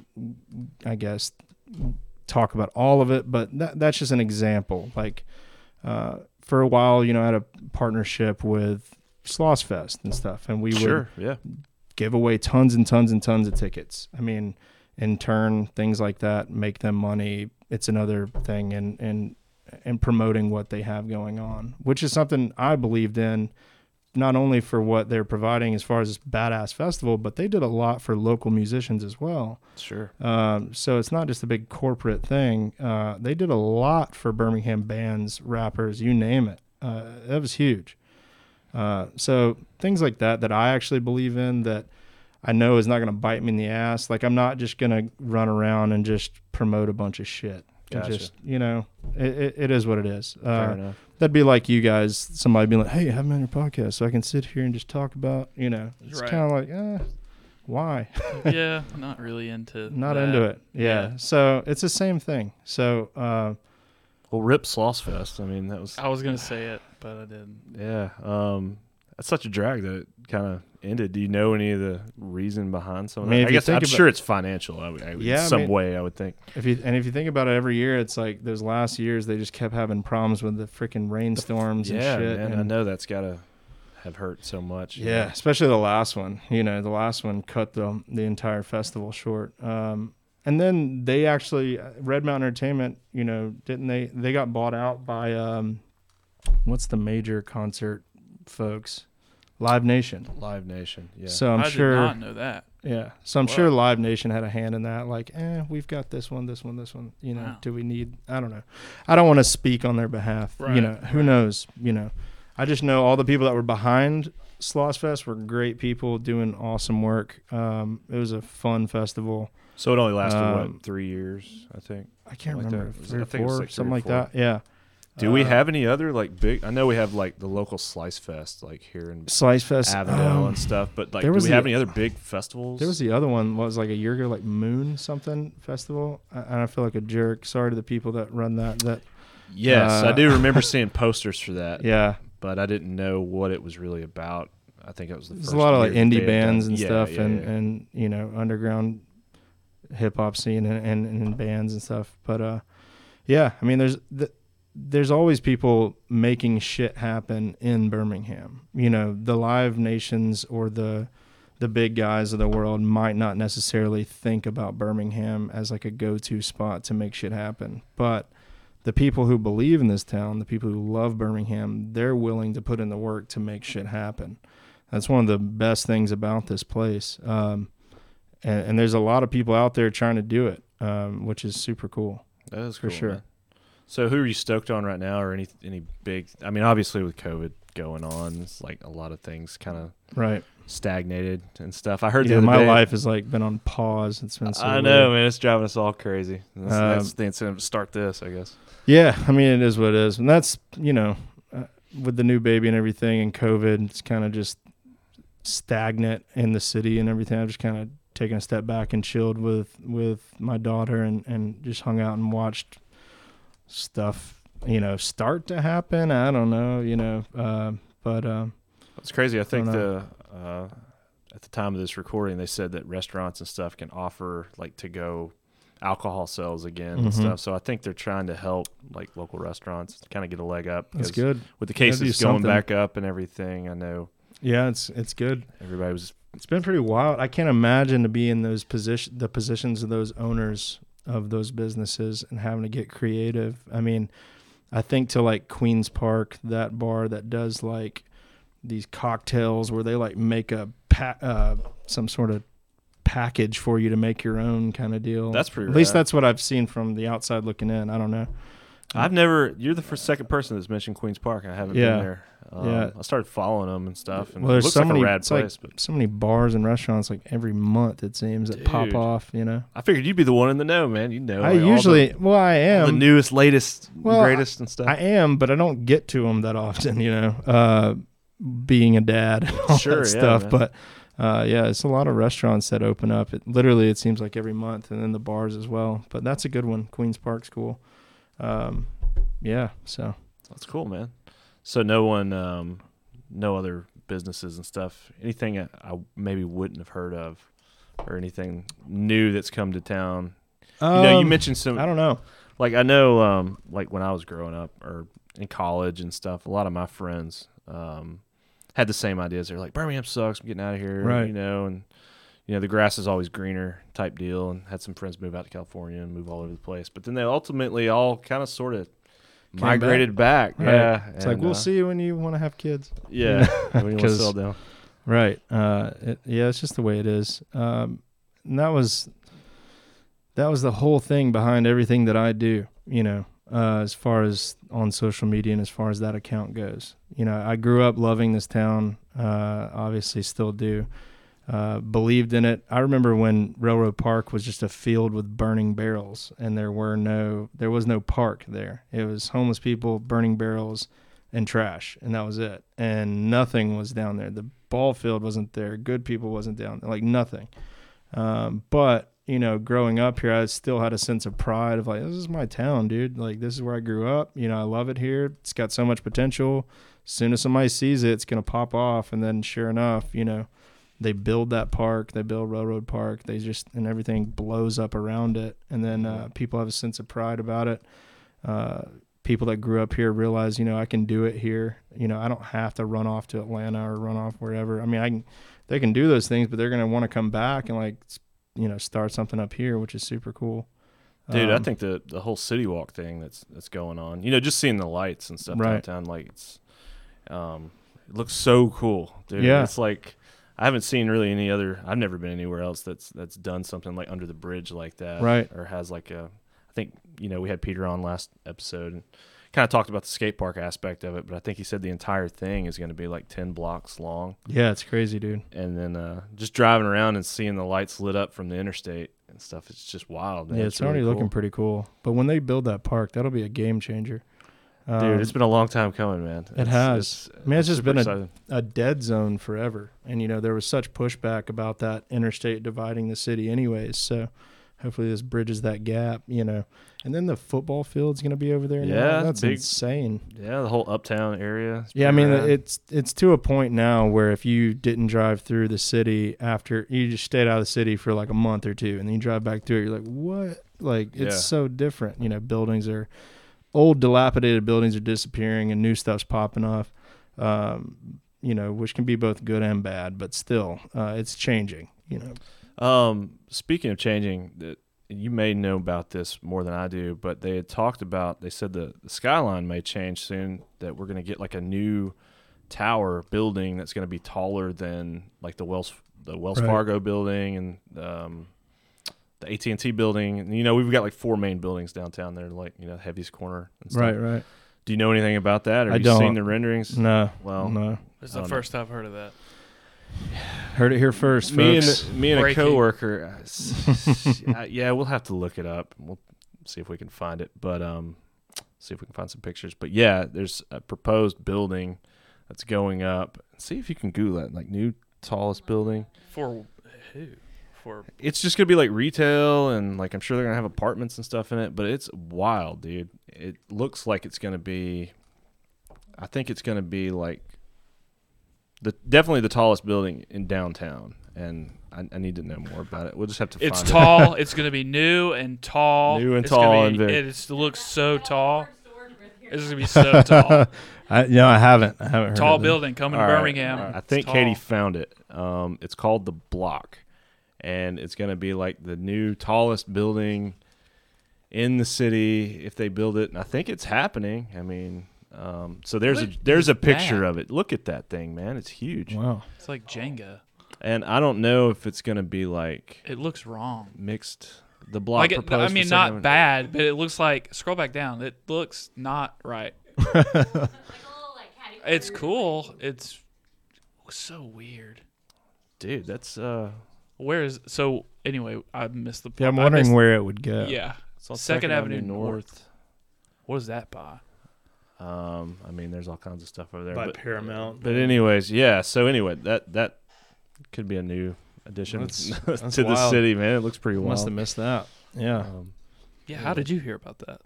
I guess talk about all of it, but that that's just an example. Like uh, for a while, you know, I had a partnership with Sloss Fest and stuff, and we would Yeah. give away tons and tons and tons of tickets. I mean, in turn, things like that make them money. It's another thing in in in promoting what they have going on, which is something I believed in. Not only for what they're providing as far as this badass festival, but they did a lot for local musicians as well. Sure. Um, so it's not just a big corporate thing. Uh, they did a lot for Birmingham bands, rappers, you name it. Uh, that was huge. Uh, so things like that that I actually believe in that I know is not going to bite me in the ass. Like I'm not just going to run around and just promote a bunch of shit. And Gotcha. Just you know, it, it, it is what it is. Fair Uh, enough. that'd be like you guys. Somebody being like, "Hey, have me on your podcast so I can sit here and just talk about." You know, it's Right. kind of like, eh, why? yeah, not really into. not that. into it. Yeah. Yeah. So it's the same thing. So uh, Well, Rip Sloss Fest. I mean, that was I was gonna say it, but I didn't. yeah. Um, that's such a drag that it kind of ended. Do you know any of the reason behind some of I mean, that? I guess I'm about- sure it's financial. I, would- I, would- Yeah, in some mean- way, I would think. if you and if you think about it, every year it's like those last years they just kept having problems with the freaking rainstorms yeah, and shit. man. I know that's gotta have hurt so much. Yeah, know. especially the last one. You know, the last one cut the the entire festival short. Um, and then they actually Red Mountain Entertainment. You know, didn't they? They got bought out by um, what's the major concert folks? Live Nation. Live Nation. Yeah. So I'm I sure. did not know that. Yeah. So I'm Wow. sure Live Nation had a hand in that. Like, eh, we've got this one, this one, this one. You know, Wow. do we need? I don't know. I don't want to speak on their behalf. Right. you know, who right. knows? You know, I just know all the people that were behind Sloss Fest were great people doing awesome work. Um, it was a fun festival. so it only lasted Um, what three years, I think. I can't Like remember that. three I or think it four, like three or something like four. that. Yeah. Do we Uh, have any other like big? I know we have like the local Slice Fest, like here in Slice Fest? Avondale Um, and stuff. But like, there do was we have any other big festivals? There was the other one. What was it, like a year ago, like Moon something festival. I, and I feel like a jerk. Sorry to the people that run that. That yes, I uh, do remember seeing posters for that. yeah, but I didn't know what it was really about. I think it was the there's first a lot of like year that they indie had bands done- and Yeah, stuff, yeah, and yeah. and you know underground hip hop scene and, and and bands and stuff. But uh, yeah, I mean, there's th- there's always people making shit happen in Birmingham. You know, the Live Nations or the the big guys of the world might not necessarily think about Birmingham as like a go-to spot to make shit happen, but the people who believe in this town, the people who love Birmingham, they're willing to put in the work to make shit happen. That's one of the best things about this place. Um, and, and there's a lot of people out there trying to do it, um, which is super cool. that is for cool, sure. man. So who are you stoked on right now, or any any big? I mean, obviously with COVID going on, it's like a lot of things kind of Right. stagnated and stuff. I heard the Yeah, my day- life has like been on pause. It's been so I know, man. It's driving us all crazy. That's, Um, that's the incentive to start this, I guess. Yeah, I mean it is what it is, and that's you know, uh, with the new baby and everything, and COVID, it's kind of just stagnant in the city and everything. I've just kind of taken a step back and chilled with with my daughter and and just hung out and watched stuff, you know, start to happen. I don't know, you know, uh, but um, It's crazy. I think don't the uh, at the time of this recording, they said that restaurants and stuff can offer like to go alcohol sales again and Mhm. stuff. So I think they're trying to help like local restaurants to kind of get a leg up. that's good. with the cases going back up and everything. I know Yeah, it's it's good. everybody was It's been pretty wild. I can't imagine to be in those position the positions of those owners of those businesses and having to get creative. I mean, I think to like Queens Park, that bar that does like these cocktails where they like make a pa- uh, some sort of package for you to make your own kind of deal. That's pretty At least that's what I've seen from the outside looking in. I don't know. I've never. You're the first second person that's mentioned Queens Park. I haven't Yeah. been there. Um, Yeah. I started following them and stuff, and Well, it there's looks so like many- a rad it's like- place. but So many bars and restaurants like every month it seems that pop Dude. off. You know. I figured you'd be the one in the know, man. You know, I like, all usually, well, I the, am. the newest, latest, Well, greatest, and stuff. I am, but I don't get to them that often, you know, uh, being a dad and all Sure, that yeah, stuff. man. But uh, yeah, it's a lot of restaurants that open up. It literally, it seems like every month, and then the bars as well. But that's a good one. Queens Park School. Um, yeah, so That's cool, man. So no one, um, no other businesses and stuff. Anything I, I maybe wouldn't have heard of, or anything new that's come to town. you know, you Um, mentioned some. I don't know. like I know, um, like when I was growing up or in college and stuff, a lot of my friends um, had the same ideas. They're like, Birmingham sucks. I'm getting out of here, Right. You know, and you know the grass is always greener type deal. And had some friends move out to California and move all over the place. But then they ultimately all kind of sort of migrated back. Right. Yeah, It's like we'll uh, see you when you want to have kids. Yeah, when you want to settle down. Right. Uh, it, yeah, it's just the way it is. Um, and that was that was the whole thing behind everything that I do. You know, uh, as far as on social media and as far as that account goes. You know, I grew up loving this town. Uh, obviously, still do. Uh, believed in it. I remember when Railroad Park was just a field with burning barrels, and there were no, there was no park there. It was homeless people burning barrels and trash, and that was it. And nothing was down there. The ball field wasn't there. Good people wasn't down there. Like nothing. Um, but you know, growing up here, I still had a sense of pride of like, this is my town, dude. Like this is where I grew up. You know, I love it here. It's got so much potential. As soon as somebody sees it, it's gonna pop off. And then, sure enough, you know, they build that park. They build Railroad Park. They just and everything blows up around it. And then uh, people have a sense of pride about it. Uh, people that grew up here realize, you know, I can do it here. You know, I don't have to run off to Atlanta or run off wherever. I mean, I can, they can do those things, but they're going to want to come back and like, you know, start something up here, which is super cool. Dude, I Um, think the the whole city walk thing that's that's going on. You know, just seeing the lights and stuff Right. downtown, like it's, um, it looks so cool, dude. Yeah. it's like I haven't seen really any other. I've never been anywhere else that's that's done something like under the bridge like that, Right. Or has like a. I think you know we had Peter on last episode and kind of talked about the skate park aspect of it, but I think he said the entire thing is going to be like ten blocks long, yeah, it's crazy, dude. and then uh, just driving around and seeing the lights lit up from the interstate and stuff. It's just wild, man. yeah, it's, really already cool. looking pretty cool. But when they build that park, that'll be a game changer. Dude, Um, it's been a long time coming, man. It has. I mean, it's just been a- a dead zone forever. And you know, there was such pushback about that interstate dividing the city anyways. So hopefully this bridges that gap, you know. And then the football field's gonna be over there now. Yeah, That's big- insane. yeah, the whole uptown area. Yeah, I mean rad. it's it's to a point now where if you didn't drive through the city after you just stayed out of the city for like a month or two and then you drive back through it, you're like, What? Like it's Yeah. so different. You know, buildings are old dilapidated buildings are disappearing and new stuff's popping off. Um, you know, which can be both good and bad, but still, uh, it's changing, you know. Um, speaking of changing, you may know about this more than I do, but they had talked about. They said the, the skyline may change soon. That we're going to get like a new tower building that's going to be taller than like the Wells the Wells Right. Fargo building and um, the AT and T building. And you know we've got like four main buildings downtown there, like you know Heaviest Corner and stuff. Right, right. Do you know anything about that? Or I have you seen don't. the renderings? No. Well, no. This is the don't know. first I've heard of that. Heard it here first, me folks. and me and a Breaking. coworker. uh, uh, yeah, we'll have to look it up. We'll see if we can find it, but um, see if we can find some pictures. But yeah, there's a proposed building that's going up. See if you can Google that, Like new tallest building. For who? For It's just gonna be like retail and like I'm sure they're gonna have apartments and stuff in it. But it's wild, dude. It looks like it's gonna be. I think it's gonna be like the definitely the tallest building in downtown, and I, I need to know more about it. We'll just have to. it's find it. tall. it's gonna be new and tall. New and It's gonna tall be- and big. It is- looks so tall. It's gonna be so tall. I, no, I haven't. I haven't heard tall of it. building coming to All right, Birmingham. all right. I It's think tall. Katie found it. Um, it's called the Block, and it's going to be like the new tallest building in the city if they build it. And I think it's happening. I mean, um, so there's a there's a picture that? of it. Look at that thing, man. It's huge. Wow. It's like Jenga. And I don't know if it's going to be like It looks wrong. mixed. The block Like it, proposed I mean, not one- bad, but it looks like. Scroll back down. It looks not right. It's cool. It's so weird. dude. That's uh, Where is so? Anyway, I missed the. Yeah, I'm I wondering missed- where it would go. Yeah. it's on Second Avenue North. What is that by? Um, I mean, there's all kinds of stuff over there. By but, Paramount. But anyways, yeah. So anyway, that that could be a new addition That's- to that's the wild. city, man. It looks pretty wild. Must have missed that. Yeah. Um, Yeah. How did you hear about that?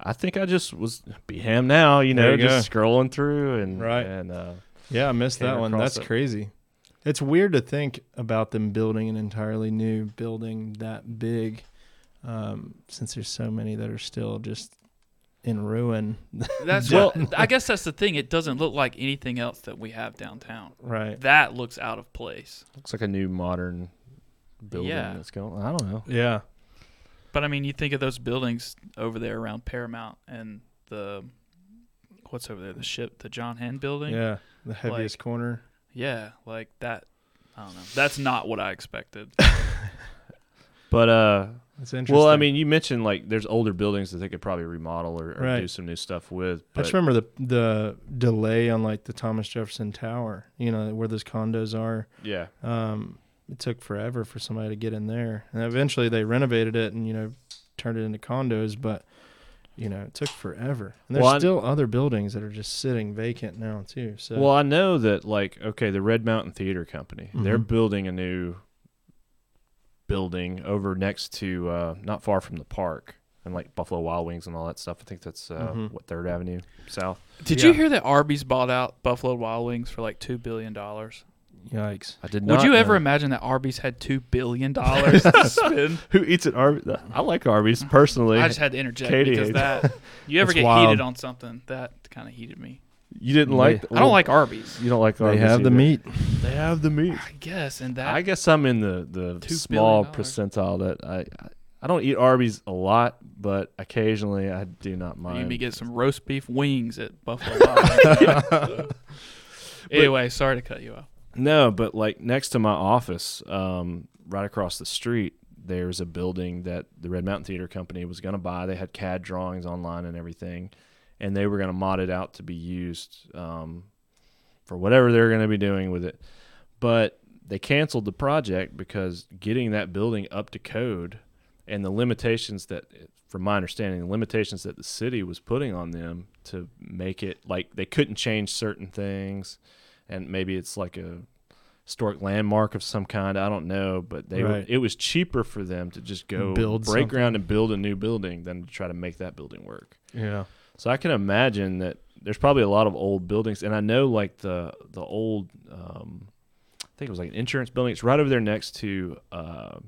I think I just was BHAM Now, you There know, you just scrolling through and Right. and uh, Yeah, I missed Came that one. across That's it. crazy. It's weird to think about them building an entirely new building that big, um, since there's so many that are still just in ruin. That's Well- well. I guess that's the thing. It doesn't look like anything else that we have downtown. right. That looks out of place. looks like a new modern building Yeah. that's going. I don't know. Yeah. But I mean, you think of those buildings over there around Paramount and the what's over there? The ship, the John Hand building. Yeah. The heaviest corner. Yeah, like that. I don't know. That's not what I expected. But uh, That's interesting. well, I mean, you mentioned like there's older buildings that they could probably remodel or, or Right. do some new stuff with. I But just remember the the delay on like the Thomas Jefferson Tower. You know where those condos are. yeah, Um, it took forever for somebody to get in there, and eventually they renovated it and you know turned it into condos. But you know it took forever. And there's Well, I- still other buildings that are just sitting vacant now too. So Well, I know that like okay, the Red Mountain Theater Company, they're Mhm. building a new building over next to uh not far from the park and like Buffalo Wild Wings and all that stuff. I think that's uh Mhm. what 3rd Avenue South. Did Yeah. you hear that Arby's bought out Buffalo Wild Wings for like two billion dollars? Yikes. I did not Would you ever know. imagine that Arby's had two billion dollars to spend? Who eats at Arby's? I like Arby's personally. I just had to interject Katie because that you ever get wild. heated on something that kind of heated me. you didn't They- like I don't like Arby's. You don't like They Arby's have the meat. They have the meat. I guess and that I guess I'm in the the small percentile that I I don't eat Arby's a lot, but occasionally I do not You mind. need to get some roast beef wings at Buffalo Wild. anyway, sorry to cut you off. No, but like next to my office, um, right across the street, there's a building that the Red Mountain Theater Company was going to buy. They had CAD drawings online and everything, and they were going to mod it out to be used um, for whatever they're going to be doing with it. But they canceled the project because getting that building up to code and the limitations that, from my understanding, the limitations that the city was putting on them to make it like they couldn't change certain things and maybe it's like a historic landmark of some kind. I don't know, but they Right. it was cheaper for them to just go Build break something. ground and build a new building than to try to make that building work. Yeah. So I can imagine that there's probably a lot of old buildings, and I know like the the old, um, I think it was like an insurance building. It's right over there next to uh,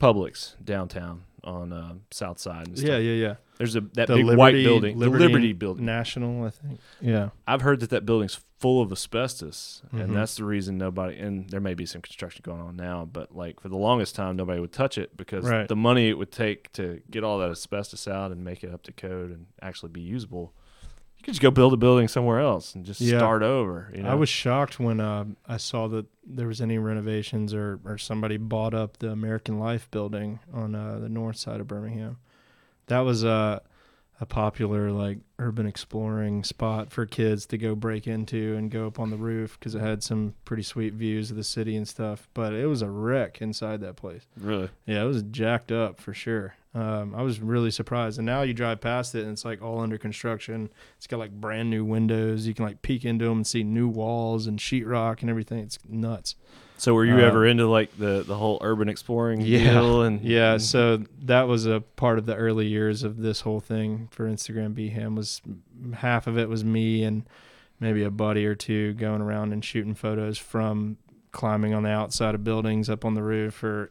Publix downtown on uh, South Side. Yeah, yeah, yeah. There's a that The big Liberty, white building, Liberty the Liberty building. National, I think. Yeah. I've heard that that building's full of asbestos, Mhm. and that's the reason nobody. And there may be some construction going on now, but like for the longest time, nobody would touch it because Right. the money it would take to get all that asbestos out and make it up to code and actually be usable. You could just go build a building somewhere else and just Yeah. start over. You know? I was shocked when uh, I saw that there was any renovations or, or somebody bought up the American Life building on uh, the north side of Birmingham. That was uh, a popular like urban exploring spot for kids to go break into and go up on the roof because it had some pretty sweet views of the city and stuff. But it was a wreck inside that place. really. Yeah, it was jacked up for sure. Um, I was really surprised. And now you drive past it and it's like all under construction. It's got like brand new windows. You can like peek into them and see new walls and sheetrock and everything. It's nuts. So were you Uh, ever into like the the whole urban exploring Yeah. deal? And Yeah, so that was a part of the early years of this whole thing for Instagram BHAM was half of it was me and maybe a buddy or two going around and shooting photos from climbing on the outside of buildings up on the roof or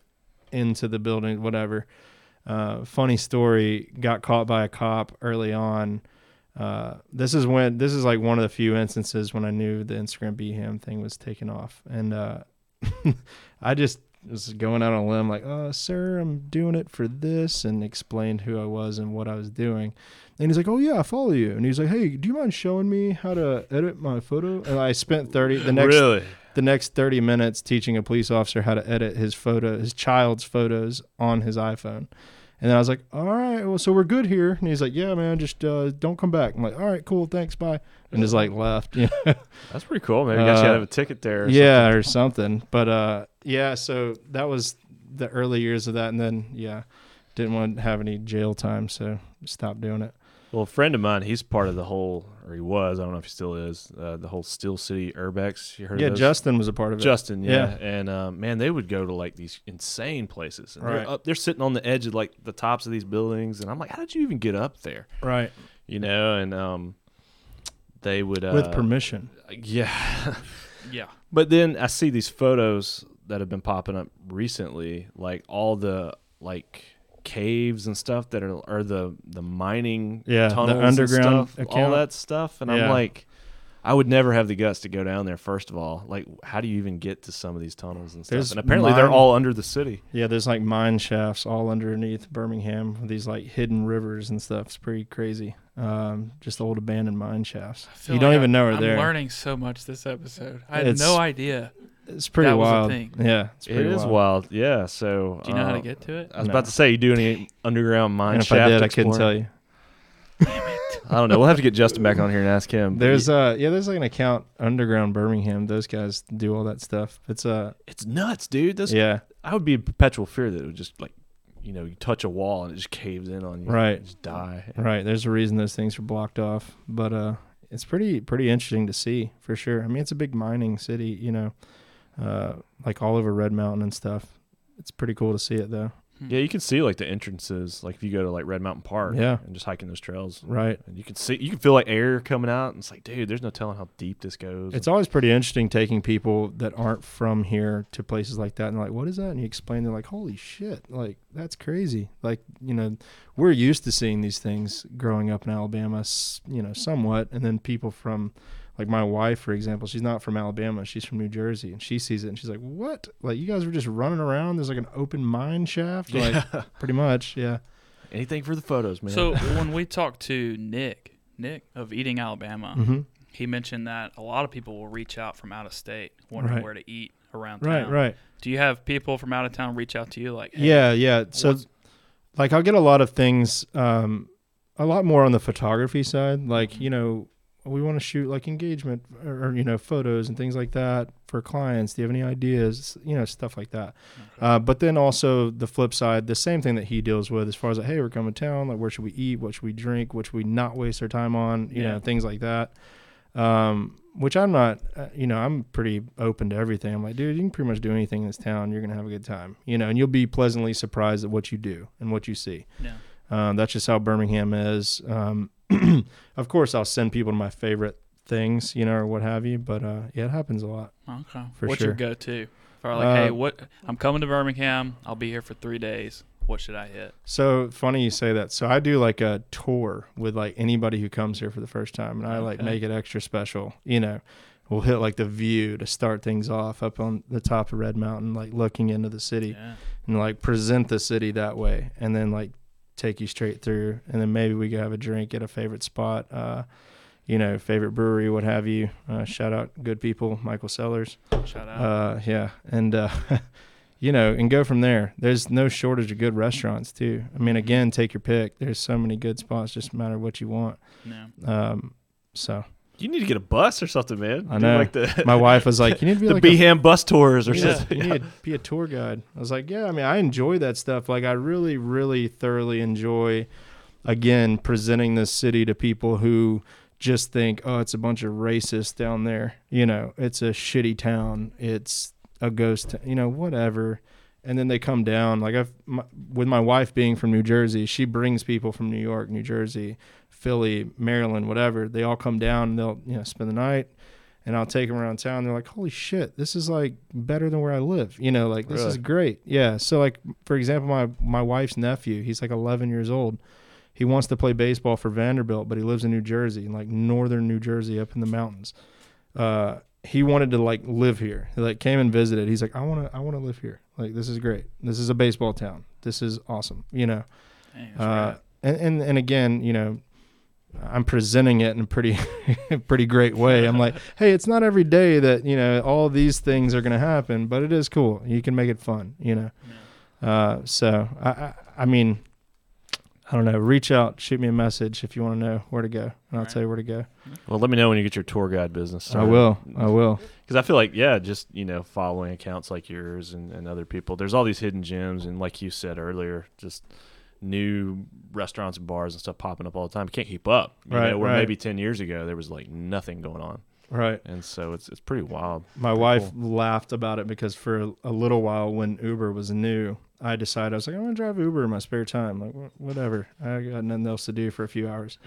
into the building whatever. Uh, funny story, got caught by a cop early on. Uh, this is when this is like one of the few instances when I knew the Instagram BHAM thing was taking off, and uh, I just was going out on a limb, like, uh, sir, I'm doing it for this, and explained who I was and what I was doing. And he's like, oh, yeah, I follow you. And he's like, hey, do you mind showing me how to edit my photo? And I spent 30, the next, really. the next 30 minutes teaching a police officer how to edit his photo, his child's photos on his iPhone. And then I was like, all right, well, so we're good here. And he's like, yeah, man, just uh, don't come back. I'm like, all right, cool, thanks, bye. And just like left. You know? That's pretty cool. Maybe you got you Uh, have a ticket there. Or yeah, or something. But uh, yeah, so that was the early years of that, and then yeah, didn't want to have any jail time, so stopped doing it. Well, a friend of mine, he's part of the whole, or he was. I don't know if he still is. Uh, the whole Steel City Urbex. You heard yeah, of those? Justin was a part of it. Justin, yeah, Yeah. and um, man, they would go to like these insane places. And Right. they're up, they're sitting on the edge of like the tops of these buildings, and I'm like, how did you even get up there? right You know, and um, they would uh, with permission. yeah. Yeah. but then I see these photos that have been popping up recently, like all the like caves and stuff that are are the the mining Yeah, the tunnels and underground stuff, all that stuff, and I'm like. I would never have the guts to go down there. First of all, like, how do you even get to some of these tunnels and stuff? There's and apparently, they're all under the city. Yeah, there's like mine shafts all underneath Birmingham with these like hidden rivers and stuff. It's pretty crazy. Um, just old abandoned mine shafts. I feel You don't like even I- know we're I'm there. learning so much this episode. I had It's- no idea. It's pretty That was a wild. thing. Yeah, it's It pretty is wild. wild. Yeah. So, Do you know how uh, to get to it? I was No. about to say, you do any underground mine And if shaft? I did, I couldn't tell you. I don't know. We'll have to get Justin back on here and ask him. There's uh yeah, there's like an account underground Birmingham. Those guys do all that stuff. It's uh it's nuts, dude. This, yeah, I would be in perpetual fear that it would just like, you know, you touch a wall and it just caves in on you. Right. You just die. right. There's a reason those things are blocked off. But uh it's pretty pretty interesting to see for sure. I mean, it's a big mining city, you know, uh like all over Red Mountain and stuff. It's pretty cool to see it though. Hmm. Yeah, you can see like the entrances, like if you go to like Red Mountain Park, Yeah. and just hiking those trails, Right. and you can see, you can feel like air coming out, and it's like, dude, there's no telling how deep this goes. It's always pretty interesting taking people that aren't from here to places like that and they're like, what is that? And you explain, they're like, holy shit, like that's crazy. Like, you know, we're used to seeing these things growing up in Alabama, s- you know, somewhat. And then people from like my wife, for example, she's not from Alabama. She's from New Jersey, and she sees it and she's like, "What? Like you guys were just running around? There's like an open mine shaft, like Yeah. pretty much, yeah." Anything for the photos, man. So when we talked to Nick, Nick of Eating Alabama, hmm he mentioned that a lot of people will reach out from out of state, wondering Right. where to eat around town. Right, right. Do you have people from out of town reach out to you like, hey, Yeah, yeah. So, like, I'll get a lot of things, um, a lot more on the photography side. Like, you know, we want to shoot like engagement or, you know photos and things like that for clients. Do you have any ideas? You know, stuff like that. Uh, but then also the flip side, the same thing that he deals with as far as like, hey, we're coming to town. Like, where should we eat? What should we drink? What should we not waste our time on? You Yeah. know, things like that. Um, which I'm not, uh, you know, I'm pretty open to everything. I'm like, dude, you can pretty much do anything in this town. You're gonna have a good time, you know, and you'll be pleasantly surprised at what you do and what you see. Yeah. Um, that's just how Birmingham is. Um, of course, I'll send people to my favorite things, you know, or what have you. But uh, yeah, it happens a lot. Okay. For What's sure. your go-to? I like, Uh, hey, what? I'm coming to Birmingham. I'll be here for three days. What should I hit? So funny you say that. So I do like a tour with like anybody who comes here for the first time, and I like Okay. make it extra special. You know, we'll hit like the view to start things off up on the top of Red Mountain, like looking into the city, Yeah. and like present the city that way, and then like take you straight through, and then maybe we could have a drink at a favorite spot. Uh, you know, favorite brewery, what have you. Uh, shout out good people, Michael Sellers. Shout out. Uh, yeah, and uh, you know, and go from there. There's no shortage of good restaurants too. I mean, again, take your pick. There's so many good spots. Just matter what you want. yeah. Um, so you need to get a bus or something, man. I know. like the my wife was like, "You need to be the like a, BHAM bus tours or yeah, something. you need to be a tour guide." I was like, "Yeah, I mean, I enjoy that stuff. Like, I really, really thoroughly enjoy, again, presenting this city to people who." Just think, oh, it's a bunch of racists down there. You know, it's a shitty town. It's a ghost, t- you know, whatever. And then they come down. Like I've, my, with my wife being from New Jersey, she brings people from New York, New Jersey, Philly, Maryland, whatever. They all come down and they'll, you know, spend the night. And I'll take them around town. They're like, holy shit, this is like better than where I live. You know, like this is great. Yeah. So like, for example, my my wife's nephew, he's like 11 years old. He wants to play baseball for Vanderbilt, but he lives in New Jersey, in like northern New Jersey, up in the mountains. Uh, he wanted to like live here. He like came and visited. He's like, I want to, I want to live here. Like this is great. This is a baseball town. This is awesome. You know. Dang, Uh, and, and and again, you know, I'm presenting it in a pretty pretty great way. I'm like, hey, it's not every day that you know all these things are going to happen, but it is cool. You can make it fun. You know. Uh, so I, I I mean, I don't know. Reach out, shoot me a message if you want to know where to go, and I'll Alright. tell you where to go. Well, let me know when you get your tour guide business. I will. I will. Because I feel like, yeah, just, you know, following accounts like yours and, and other people, there's all these hidden gems. And like you said earlier, just new restaurants and bars and stuff popping up all the time. You can't keep up. You Right, know, where right. maybe 10 years ago, there was like nothing going on. Right. And so it's, it's pretty wild. My wife laughed about it because for a, little while when Uber was new, I decided I was like, I'm gonna drive Uber in my spare time. Like whatever, I got nothing else to do for a few hours,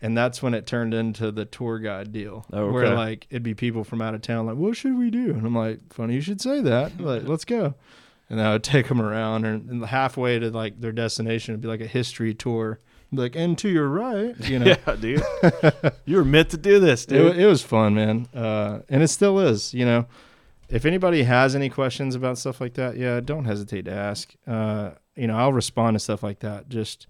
and that's when it turned into the tour guide deal, Oh, where like it'd be people from out of town like, what should we do? And I'm like, funny you should say that. Like, let's go. And I would take them around, and, and halfway to like their destination, it'd be like a history tour. Like, and to your right, you know. Yeah, dude. you were meant to do this, It, dude. it was fun, man, uh, and it still is. You know, if anybody has any questions about stuff like that, yeah, don't hesitate to ask. Uh, you know, I'll respond to stuff like that. Just,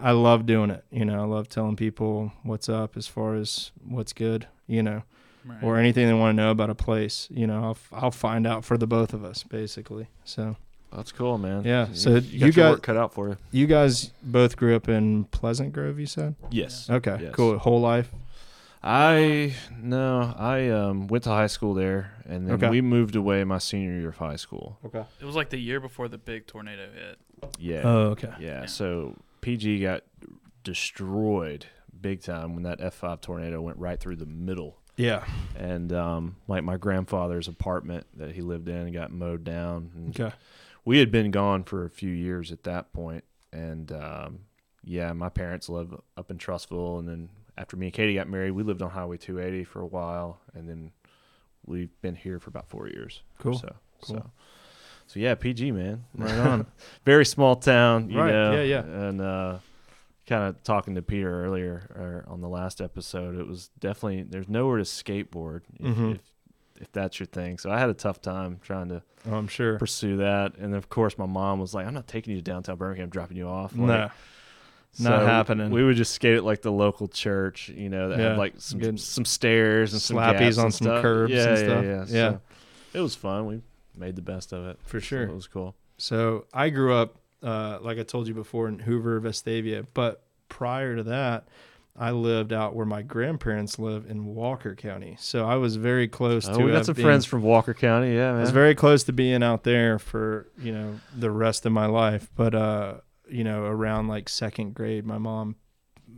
I love doing it. You know, I love telling people what's up as far as what's good. You know, Right. or anything they want to know about a place. You know, I'll f- I'll find out for the both of us, basically. So That's cool, man. Yeah, You- so you, you got got- work cut out for you. you guys both grew up in Pleasant Grove, you said? Yes. Okay, Yes. cool. Whole life. I no, I um, went to high school there, and then Okay. we moved away my senior year of high school. Okay. It was like the year before the big tornado hit. Yeah, Oh, okay. yeah. Yeah. So PG got destroyed big time when that F five tornado went right through the middle, Yeah. and um, like my grandfather's apartment that he lived in got mowed down. And Okay. we had been gone for a few years at that point, and um, yeah, my parents lived up in Trussville, and then after me and Katie got married, we lived on Highway 280 for a while, and then we've been here for about four years. Cool. So, Cool. so, so yeah, PG man, Right on. very small town, you Right, know. yeah, yeah. and uh, kind of talking to Peter earlier or on the last episode, it was definitely there's nowhere to skateboard if, Mhm. if if that's your thing. So I had a tough time trying to Oh, I'm sure. pursue that, and of course my mom was like, "I'm not taking you to downtown Birmingham, I'm dropping you off." Like, Nah. so Not happening. We would just skate at like the local church, you know, that Yeah, had like some good. some stairs and some Slappies gaps on and some stuff. curbs yeah, and yeah, stuff. Yeah, Yeah. So it was fun. We made the best of it For So sure. it was cool. So I grew up, uh, like I told you before, in Hoover, Vestavia. But prior to that, I lived out where my grandparents live in Walker County. So I was very close Oh, to. we got some being- friends from Walker County. Yeah, I was very close to being out there for you know the rest of my life. But uh, you know, around like second grade, my mom,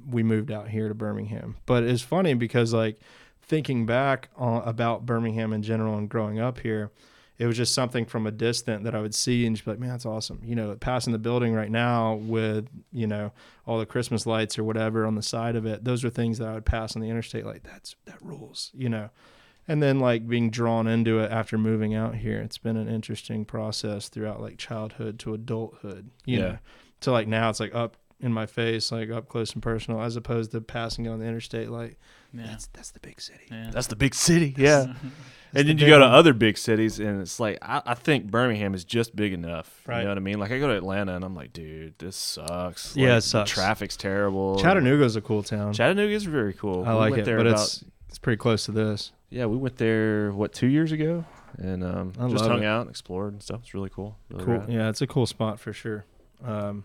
we moved out here to Birmingham. But it's funny because like thinking back on, about Birmingham in general and growing up here, it was just something from a distance that I would see and just be like, man, that's awesome. You know, passing the building right now with, you know, all the Christmas lights or whatever on the side of it. Those are things that I would pass on the interstate. Like that's, that rules, you know? And then like being drawn into it after moving out here, it's been an interesting process throughout like childhood to adulthood, you Yeah. know? So like now it's like up in my face, like up close and personal, as opposed to passing it on the interstate. Like Yeah. that's, that's the big city. yeah. That's the big city. Yeah. That's and the then you big go to one. other big cities, and it's like I, I think Birmingham is just big enough. Right. You know what I mean? Like I go to Atlanta, and I'm like, dude, this sucks. Yeah, Like, it the sucks. Traffic's terrible. Chattanooga's a cool town. Chattanooga is very cool. I We like went it, there but about- it's it's pretty close to this. yeah, we went there what two years ago, and um, I just hung it. out, and explored, and stuff. It's really cool. Really cool. rad. Yeah, it's a cool spot for sure. Um,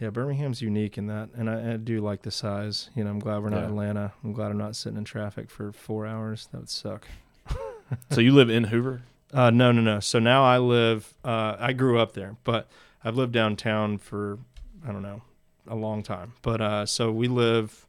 yeah, Birmingham's unique in that, and I, I do like the size. You know, I'm glad we're not Yeah. Atlanta. I'm glad I'm not sitting in traffic for four hours. That would suck. so you live in Hoover? Uh, no, no, no. So now I live. Uh, I grew up there, but I've lived downtown for I don't know a long time. But uh, so we live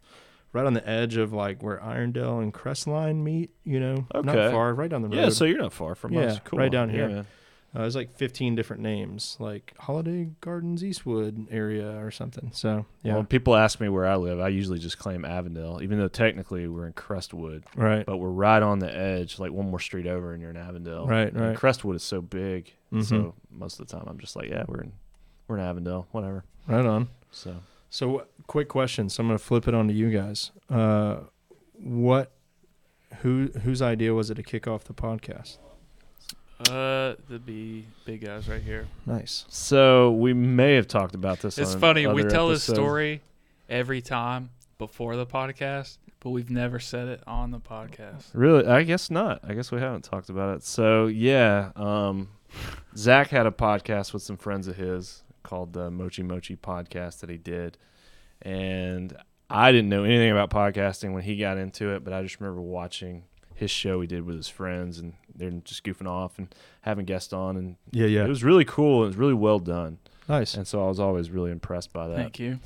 right on the edge of like where Irondale and Crestline meet. You know, not far, right down the road. Yeah, so you're not far from us. Yeah, Cool. right down here. man. Uh, there's like 15 different names, like Holiday Gardens Eastwood area or something. So yeah, Well, when people ask me where I live, I usually just claim Avondale, even though technically we're in Crestwood, right, but we're right on the edge, like one more street over, and you're in Avondale. Right, And right. Crestwood is so big, Mhm. so most of the time I'm just like, yeah, we're in, we're in Avondale, whatever. right on. So So quick question. So I'm gonna flip it on to you guys. Uh, what, who, whose idea was it to kick off the podcast? Uh, the be big guys right here. Nice. So we may have talked about this. It's on funny. We other tell this story every time before the podcast, but we've never said it on the podcast. Really, I guess not. I guess we haven't talked about it. So yeah, um, Zach had a podcast with some friends of his called the Mochi Mochi podcast that he did, and I didn't know anything about podcasting when he got into it, but I just remember watching his show he did with his friends, and they're just goofing off and having guests on, and Yeah, yeah. it was really cool. It was really well done, nice. and so I was always really impressed by that. Thank you.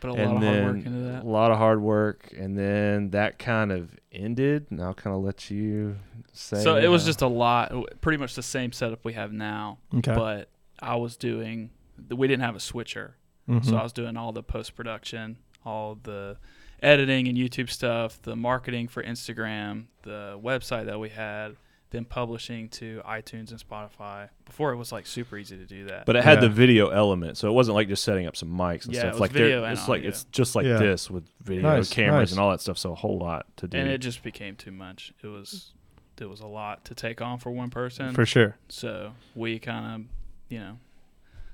Put a and lot of hard work into that. a lot of hard work, and then that kind of ended. And I'll kind of let you say. So it was uh, just a lot, pretty much the same setup we have now, Okay. but I was doing. We didn't have a switcher, Mhm. so I was doing all the post production, all the editing and YouTube stuff, the marketing for Instagram, the website that we had, then publishing to iTunes and Spotify. Before it was like super easy to do that. But it had Yeah. the video element, so it wasn't like just setting up some mics and Yeah, it stuff. was Like video there- and it's like audio. it's just like Yeah. this with video Nice, cameras nice. and all that stuff. So a whole lot to do. and it just became too much. It was it was a lot to take on for one person. for sure. so we kind of, you know,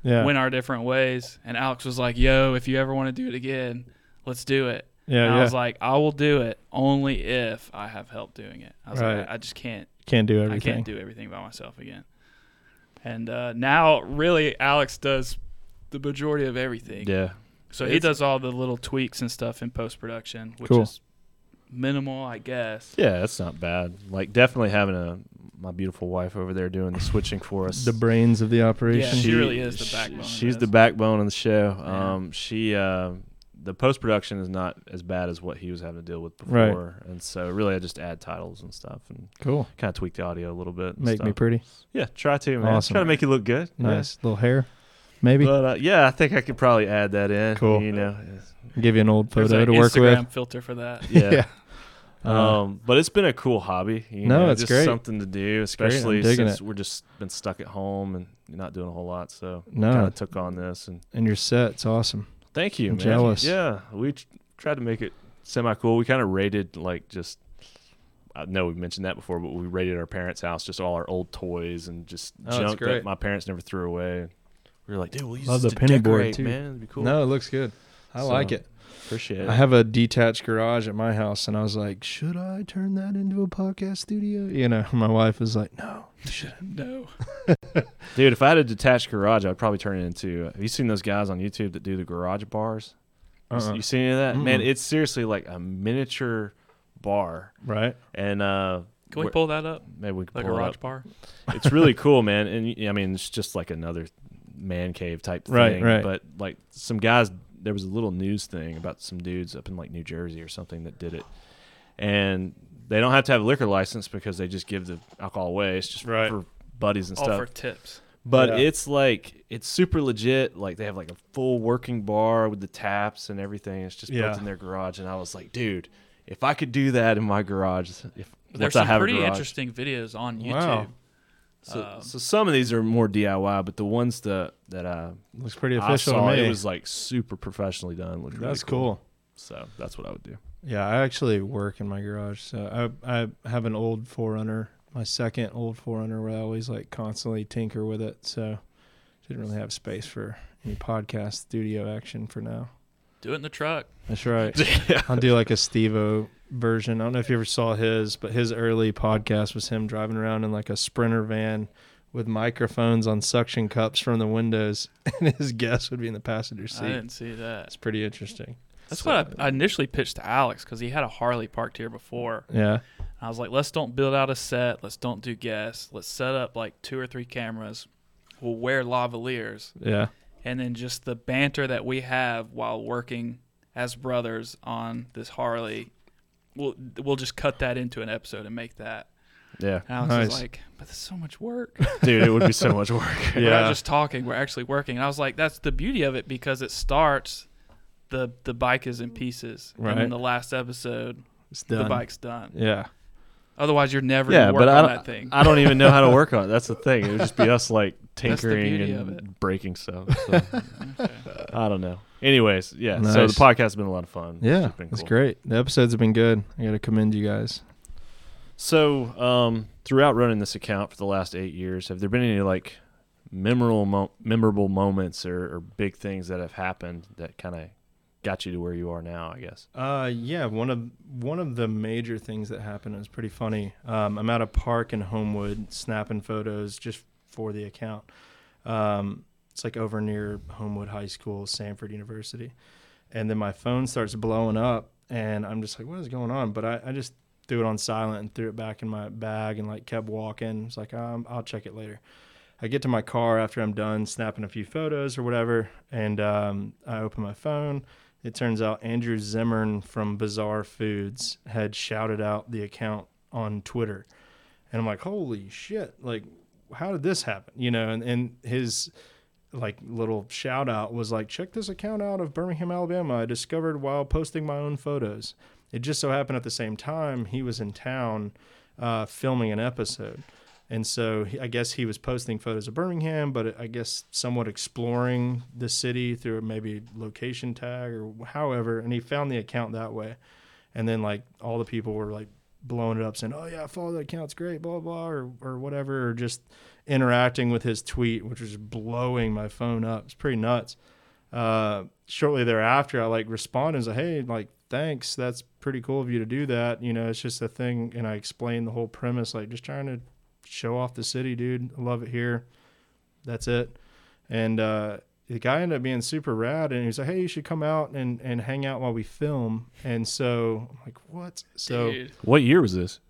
Yeah. went our different ways. And Alex was like, "Yo, if you ever want to do it again, let's do it." Yeah. and yeah. I was like, "I will do it only if I have help doing it." I was Right. like, "I just can't. Can't do everything. I can't do everything by myself again." And uh, now, really, Alex does the majority of everything. yeah. So he does all the little tweaks and stuff in post production, which Cool. is minimal, I guess. Yeah, that's not bad. Like definitely having a my beautiful wife over there doing the switching for us. the brains of the operation. Yeah, she really is the she- backbone of She's the backbone of the show. Yeah. Um, she uh, the post production is not as bad as what he was having to deal with Right. before, and so really I just add titles and stuff and cool. kind of tweak the audio a little bit. and Make me stuff. pretty. Yeah, try to man. Awesome. Try to make you look good. Yeah. Nice little hair. Maybe But uh, yeah, I think I could probably add that in. Cool. You know. give you an old photo an to work Instagram with. filter for that. Yeah. Uh, Um, but it's been a cool hobby. You No, know, it's just great. something to do, especially since it. we're just been stuck at home and not doing a whole lot. So No. kind of took on this, and and you're set. It's awesome. Thank you. Man. jealous. Yeah, we tr- tried to make it semi cool. We kind of rated like just. I know we've mentioned that before, but we raided our parents' house, just all our old toys and just Oh, junk that my parents never threw away. We were like, dude, we'll use Love this the to penny board, decorate, too. man. It'd be cool. No, it looks good. I So- like it. Appreciate it. I have a detached garage at my house, and I was like, should I turn that into a podcast studio? You know, my wife was like, no, you shouldn't. No. Dude, if I had a detached garage, I'd probably turn it into. Have you seen those guys on YouTube that do the garage bars? You s- Uh-uh. You seen any of that? Man, Mm-mm. it's seriously like a miniature bar, Right? and uh, Can we pull that up? maybe we can The pull it garage up. bar? It's really cool, man. And I mean, it's just like another man cave type thing. Right, right. But like some guys, there was a little news thing about some dudes up in like New Jersey or something that did it, and they don't have to have a liquor license because they just give the alcohol away. It's just Right. for buddies and All stuff. for tips. But Yeah. it's like it's super legit. Like they have like a full working bar with the taps and everything. It's just Yeah. built in their garage. And I was like, dude, if I could do that in my garage, if There's once I some have pretty a garage. interesting videos on YouTube. Wow. So, Um, so some of these are more DIY, but the ones that that uh, Looks pretty I official saw, to me. it was like super professionally done. Looked really That's cool. So that's what I would do. Yeah, I actually work in my garage. So I I have an old 4Runner, my second old 4Runner, where I always like constantly tinker with it. So didn't really have space for any podcast studio action for now. do it in the truck. That's right. I'll do like a Stevo version. I don't know if you ever saw his, but his early podcast was him driving around in like a Sprinter van with microphones on suction cups from the windows, and his guests would be in the passenger seat. I didn't see that. It's pretty interesting. That's So- what I, I initially pitched to Alex because he had a Harley parked here before. Yeah. I was like, let's don't build out a set. Let's don't do guests. Let's set up like two or three cameras. We'll wear lavaliers. Yeah. And then just the banter that we have while working as brothers on this Harley, we'll, we'll just cut that into an episode and make that. Yeah, And Alex Nice. was like, but that's so much work. dude, it would be so much work. We're Yeah. not just talking, we're actually working. And I was like, that's the beauty of it because it starts, the, the bike is in pieces. And Right. then the last episode, It's the bike's done. Yeah. Otherwise, you're never yeah, going to work but I on don't, that thing. I don't even know how to work on it. That's the thing. It would just be us like tinkering and breaking stuff. So, Okay. I don't know. Anyways, yeah. So the podcast has been a lot of fun. Yeah. It's been It's cool. great. The episodes have been good. I got to commend you guys. So, um, throughout running this account for the last eight years, have there been any like memorable mo- memorable moments or, or big things that have happened that kind of got you to where you are now? I guess. Uh, yeah, one of one of the major things that happened was pretty funny. Um, I'm at a park in Homewood, snapping photos just for the account. Um, it's like over near Homewood High School, Samford University, and then my phone starts blowing up, and I'm just like, "What is going on?" But I, I just threw it on silent and threw it back in my bag and like kept walking. It's like, um, I'll check it later. I get to my car after I'm done snapping a few photos or whatever, and um, I open my phone. It turns out Andrew Zimmern from Bizarre Foods had shouted out the account on Twitter. And I'm like, holy shit, like, how did this happen? You know, and, and his like little shout out was like, check this account out of Birmingham, Alabama. I discovered while posting my own photos. It just so happened at the same time he was in town uh, filming an episode. And so he, I guess he was posting photos of Birmingham, but I guess somewhat exploring the city through maybe location tag or however. And he found the account that way. And then like all the people were like blowing it up saying, oh yeah, follow the account. It's great, blah, blah, or, or whatever, or just interacting with his tweet, which was blowing my phone up. It's pretty nuts. Uh, shortly thereafter, I like responded and said, hey, like, thanks. That's pretty cool of you to do that. You know, it's just a thing. And I explained the whole premise, like just trying to show off the city, dude. I love it here. That's it. And uh, the guy ended up being super rad, and he was like, "Hey, you should come out and and hang out while we film." And so I'm like, "What?" So Dude. What year was this?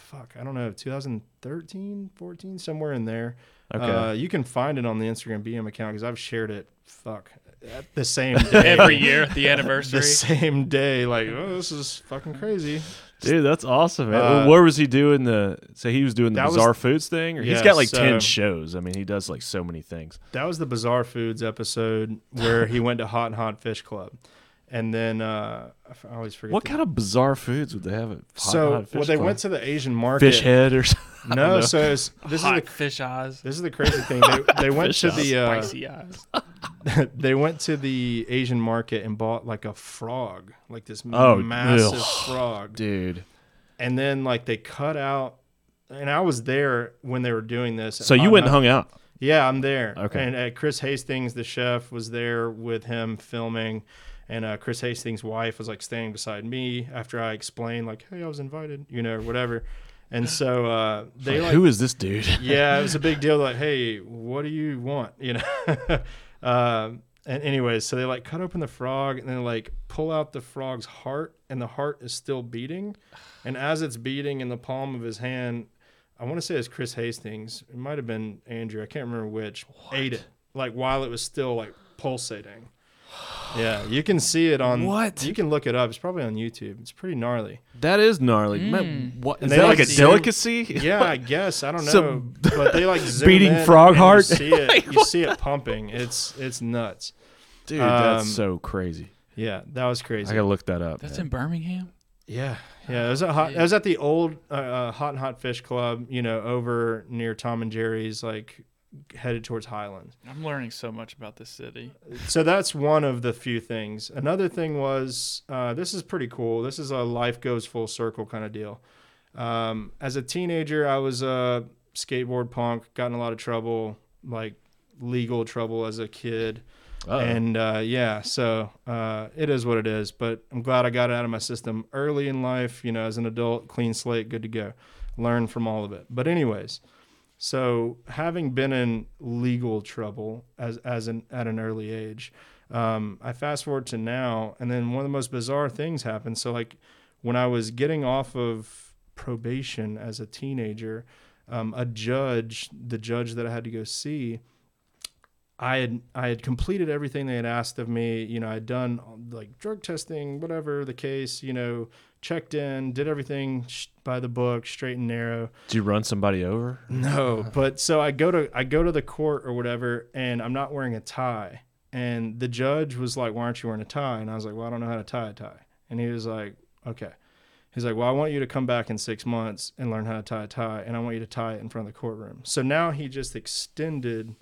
fuck, I don't know, 2013, 14, somewhere in there. Okay. Uh, you can find it on the Instagram BHAM account because I've shared it. Fuck, at the same day. Every year the anniversary. the same day. Like, oh, this is fucking crazy. Dude, that's awesome, man. Uh, Where was he doing the? So he was doing the that was- bizarre foods thing, or he's Yeah, got like so- ten shows. I mean, he does like so many things. That was the Bizarre Foods episode where he went to Hot and Hot Fish Club. And then uh, I f- I always forget. What the- kind of bizarre foods would they have at Hot so Hot Fish well, they Club? went to the Asian market. fish head or something? No, so it's, this Hot is the fish eyes. this is the crazy thing. They, they went Fish to eyes. the uh, Spicy eyes. they went to the Asian market and bought like a frog, like this Oh, massive ugh. frog, dude. and then like they cut out. And I was there when they were doing this. So you went and hung out. Yeah, I'm there. Okay. And uh, Chris Hastings, the chef, was there with him filming, and uh, Chris Hastings' wife was like standing beside me after I explained like, "Hey, I was invited," you know, whatever. And so uh, they Like, who is this dude? yeah, it was a big deal. Like, hey, what do you want? You know. um, and anyways, so they like cut open the frog and then like pull out the frog's heart, and the heart is still beating. And as it's beating in the palm of his hand, I want to say it's Chris Hastings. It might have been Andrew. I can't remember which. Ate it like while it was still like pulsating. Yeah, you can see it on. What? You can look it up. It's probably on YouTube. It's pretty gnarly. That is gnarly. Mm. Man, what is they, that like, like a zoom- delicacy? Yeah, I guess I don't know, Some but they like zoom beating in frog and you? See it, you see it pumping. It's it's nuts. dude, Um, that's so crazy. Yeah, that was crazy. I gotta look that up. That's man. in Birmingham. yeah, yeah. It was at hot. It was at the old uh, uh, Hot and Hot Fish Club. You know, over near Tom and Jerry's, like headed towards Highlands. I'm learning so much about this city. so that's one of the few things. Another thing was uh, this is pretty cool. This is a life goes full circle kind of deal. Um, as a teenager, I was a skateboard punk, got in a lot of trouble, like legal trouble as a kid. Uh-oh. And uh, yeah, so uh, it is what it is. But I'm glad I got it out of my system early in life. You know, as an adult, clean slate, good to go. Learn from all of it. But anyways, so having been in legal trouble as as an at an early age, um, I fast forward to now, and then one of the most bizarre things happened. So like when I was getting off of probation as a teenager, um, a judge, the judge that I had to go see, I had I had completed everything they had asked of me. You know, I'd done like drug testing, whatever the case. You know, checked in, did everything by the book, straight and narrow. Did you run somebody over? No, but so I go to I go to the court or whatever, and I'm not wearing a tie. And the judge was like, "Why aren't you wearing a tie?" And I was like, "Well, I don't know how to tie a tie." And he was like, "Okay." He's like, "Well, I want you to come back in six months and learn how to tie a tie, and I want you to tie it in front of the courtroom." So now he just extended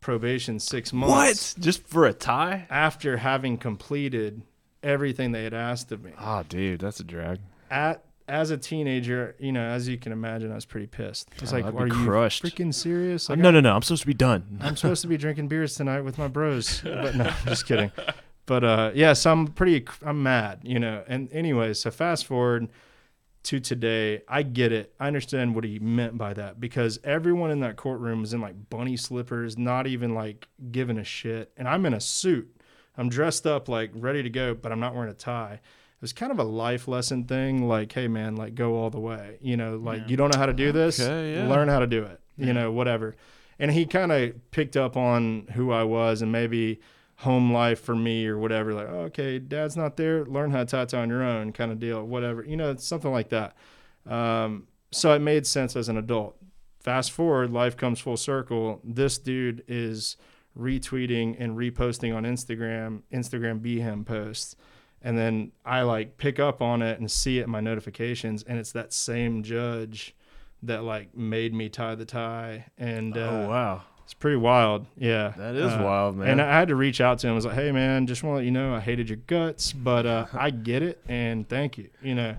probation six months What? Just for a tie? after having completed everything they had asked of me. Ah, dude, that's a drag. At as a teenager, you know, as you can imagine, I was pretty pissed. I was Oh, like, I'd be "Are you crushed. freaking serious?" Like, no, no, no. I'm supposed to be done. I'm supposed to be drinking beers tonight with my bros, but no, I'm just kidding. But uh, yeah, so I'm pretty, I'm mad, you know. And anyway, so fast forward to today, I get it. I understand what he meant by that because everyone in that courtroom was in like bunny slippers, not even like giving a shit, and I'm in a suit. I'm dressed up like ready to go, but I'm not wearing a tie. It was kind of a life lesson thing, like, hey man, like go all the way. You know, like Yeah. you don't know how to do this, Okay, yeah. learn how to do it. You know, whatever and he kind of picked up on who I was and maybe home life for me or whatever. Like, oh, okay, dad's not there. Learn how to tie tie on your own, kind of deal. Whatever, you know, something like that. Um, so it made sense as an adult. Fast forward, life comes full circle. This dude is retweeting and reposting on Instagram, Instagram BHAM posts. And then I like pick up on it and see it in my notifications, and it's that same judge that like made me tie the tie. And uh, oh wow, it's pretty wild. Yeah. that is Uh, wild, man. And I had to reach out to him. I was like, hey, man, just want to let you know I hated your guts, but uh, I get it. And thank you. You know,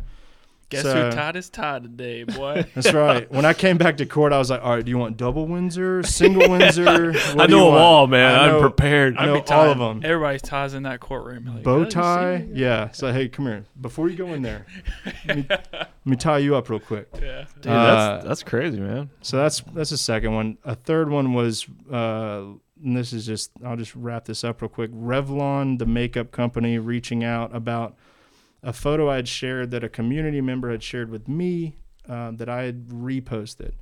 Guess So- who tied his tie today, boy? that's right. When I came back to court, I was like, all right, do you want double Windsor, single Windsor? What I know them want? all, man. I I'm prepared. I know I'd be all of them. Everybody's ties in that courtroom. Like, Bow "Oh, you see tie? Yeah. So, hey, come here. Before you go in there, let me, let me tie you up real quick. Yeah. Dude, Uh, that's that's crazy, man. So that's that's the second one. A third one was, uh, and this is just I'll just wrap this up real quick. Revlon, the makeup company, reaching out about a photo I had shared that a community member had shared with me uh, that I had reposted.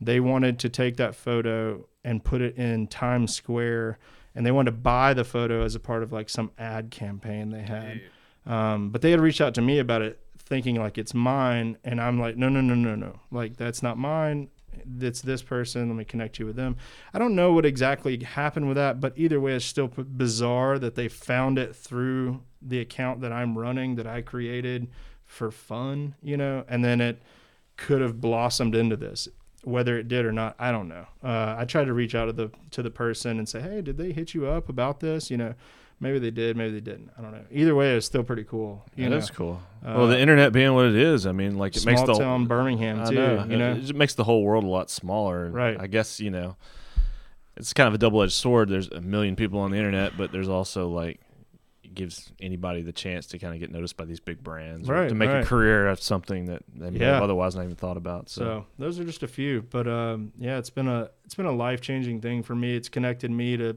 They wanted to take that photo and put it in Times Square, and they wanted to buy the photo as a part of like some ad campaign they had. Um, but they had reached out to me about it, thinking like it's mine, and I'm like, no, no, no, no, no, like that's not mine. It's this person. Let me connect you with them. I don't know what exactly happened with that, but either way, it's still bizarre that they found it through the account that I'm running that I created for fun, you know, and then it could have blossomed into this. whether it did or not, I don't know. Uh, I tried to reach out to the to the person and say, hey, did they hit you up about this? You know, maybe they did, maybe they didn't. I don't know. Either way, it's still pretty cool. You That know, is cool. Uh, well, the internet being what it is, I mean, like it small makes the town Birmingham I too. know, You know, it just makes the whole world a lot smaller. Right. I guess you know, it's kind of a double edged sword. There's a million people on the internet, but there's also like gives anybody the chance to kind of get noticed by these big brands, or Right, to make right. a career of something that they may Yeah. have otherwise not even thought about. So, So those are just a few, but um, yeah, it's been a it's been a life changing thing for me. It's connected me to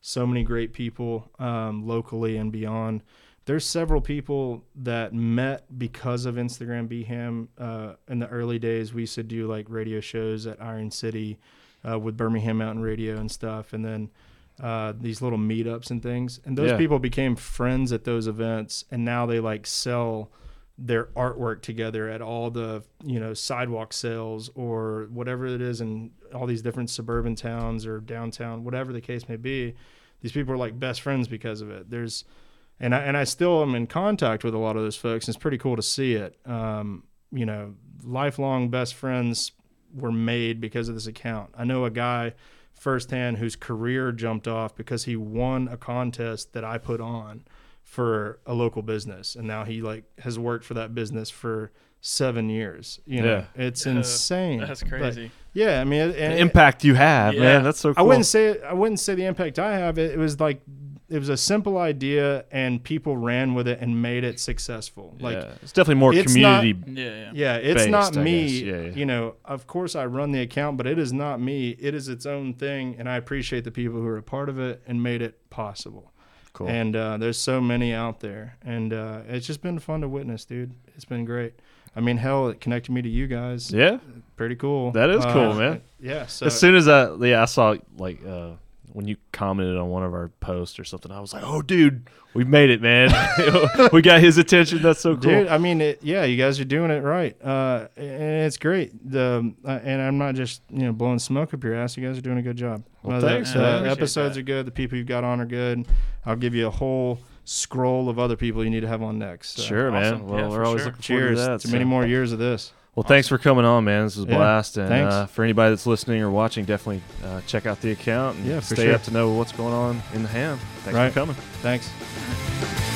so many great people um, locally and beyond. There's several people that met because of Instagram BHAM. Uh, in the early days, we used to do like radio shows at Iron City uh, with Birmingham Mountain Radio and stuff, and then uh, these little meetups and things. And those Yeah. people became friends at those events, and now they like sell their artwork together at all the you know sidewalk sales or whatever it is in all these different suburban towns or downtown whatever the case may be these people are like best friends because of it there's and I and I still am in contact with a lot of those folks and it's pretty cool to see it um, you know lifelong best friends were made because of this account I know a guy firsthand whose career jumped off because he won a contest that I put on for a local business and now he like has worked for that business for seven years you know Yeah. it's Uh, insane That's But, crazy. yeah i mean it, the it- impact you have, Yeah. man, that's so cool i wouldn't say i wouldn't say the impact i have it, it was like it was a simple idea and people ran with it and made it successful like yeah. it's definitely more it's not- community. Yeah, yeah. yeah, it's based, not me. Yeah, yeah. You know, of course I run the account, but it is not me. It is its own thing, and I appreciate the people who are a part of it and made it possible. cool. And uh, there's so many out there, and uh, it's just been fun to witness, dude. It's been great. I mean, hell, it connected me to you guys. yeah. Pretty cool. That is cool, Uh, man. Yeah. So as soon as I yeah, I saw like uh when you commented on one of our posts or something, I was like, "Oh, dude, we've made it, man! we got his attention. That's so cool." Dude, I mean, it, yeah, you guys are doing it right, uh, and it's great. The uh, and I'm not just you know blowing smoke up your ass. You guys are doing a good job. Well, thanks, the man. I episodes that. are good. The people you've got on are good. I'll give you a whole scroll of other people you need to have on next. so. Sure, man. Well, Yeah, we're always sure. looking forward Cheers to that. to many more years of this. Well, thanks for coming on, man. This was a Yeah, blast. And thanks. uh, for anybody that's listening or watching, definitely uh, check out the account and Yeah, stay sure. up to know what's going on in the ham. Thanks Right. for coming. Thanks.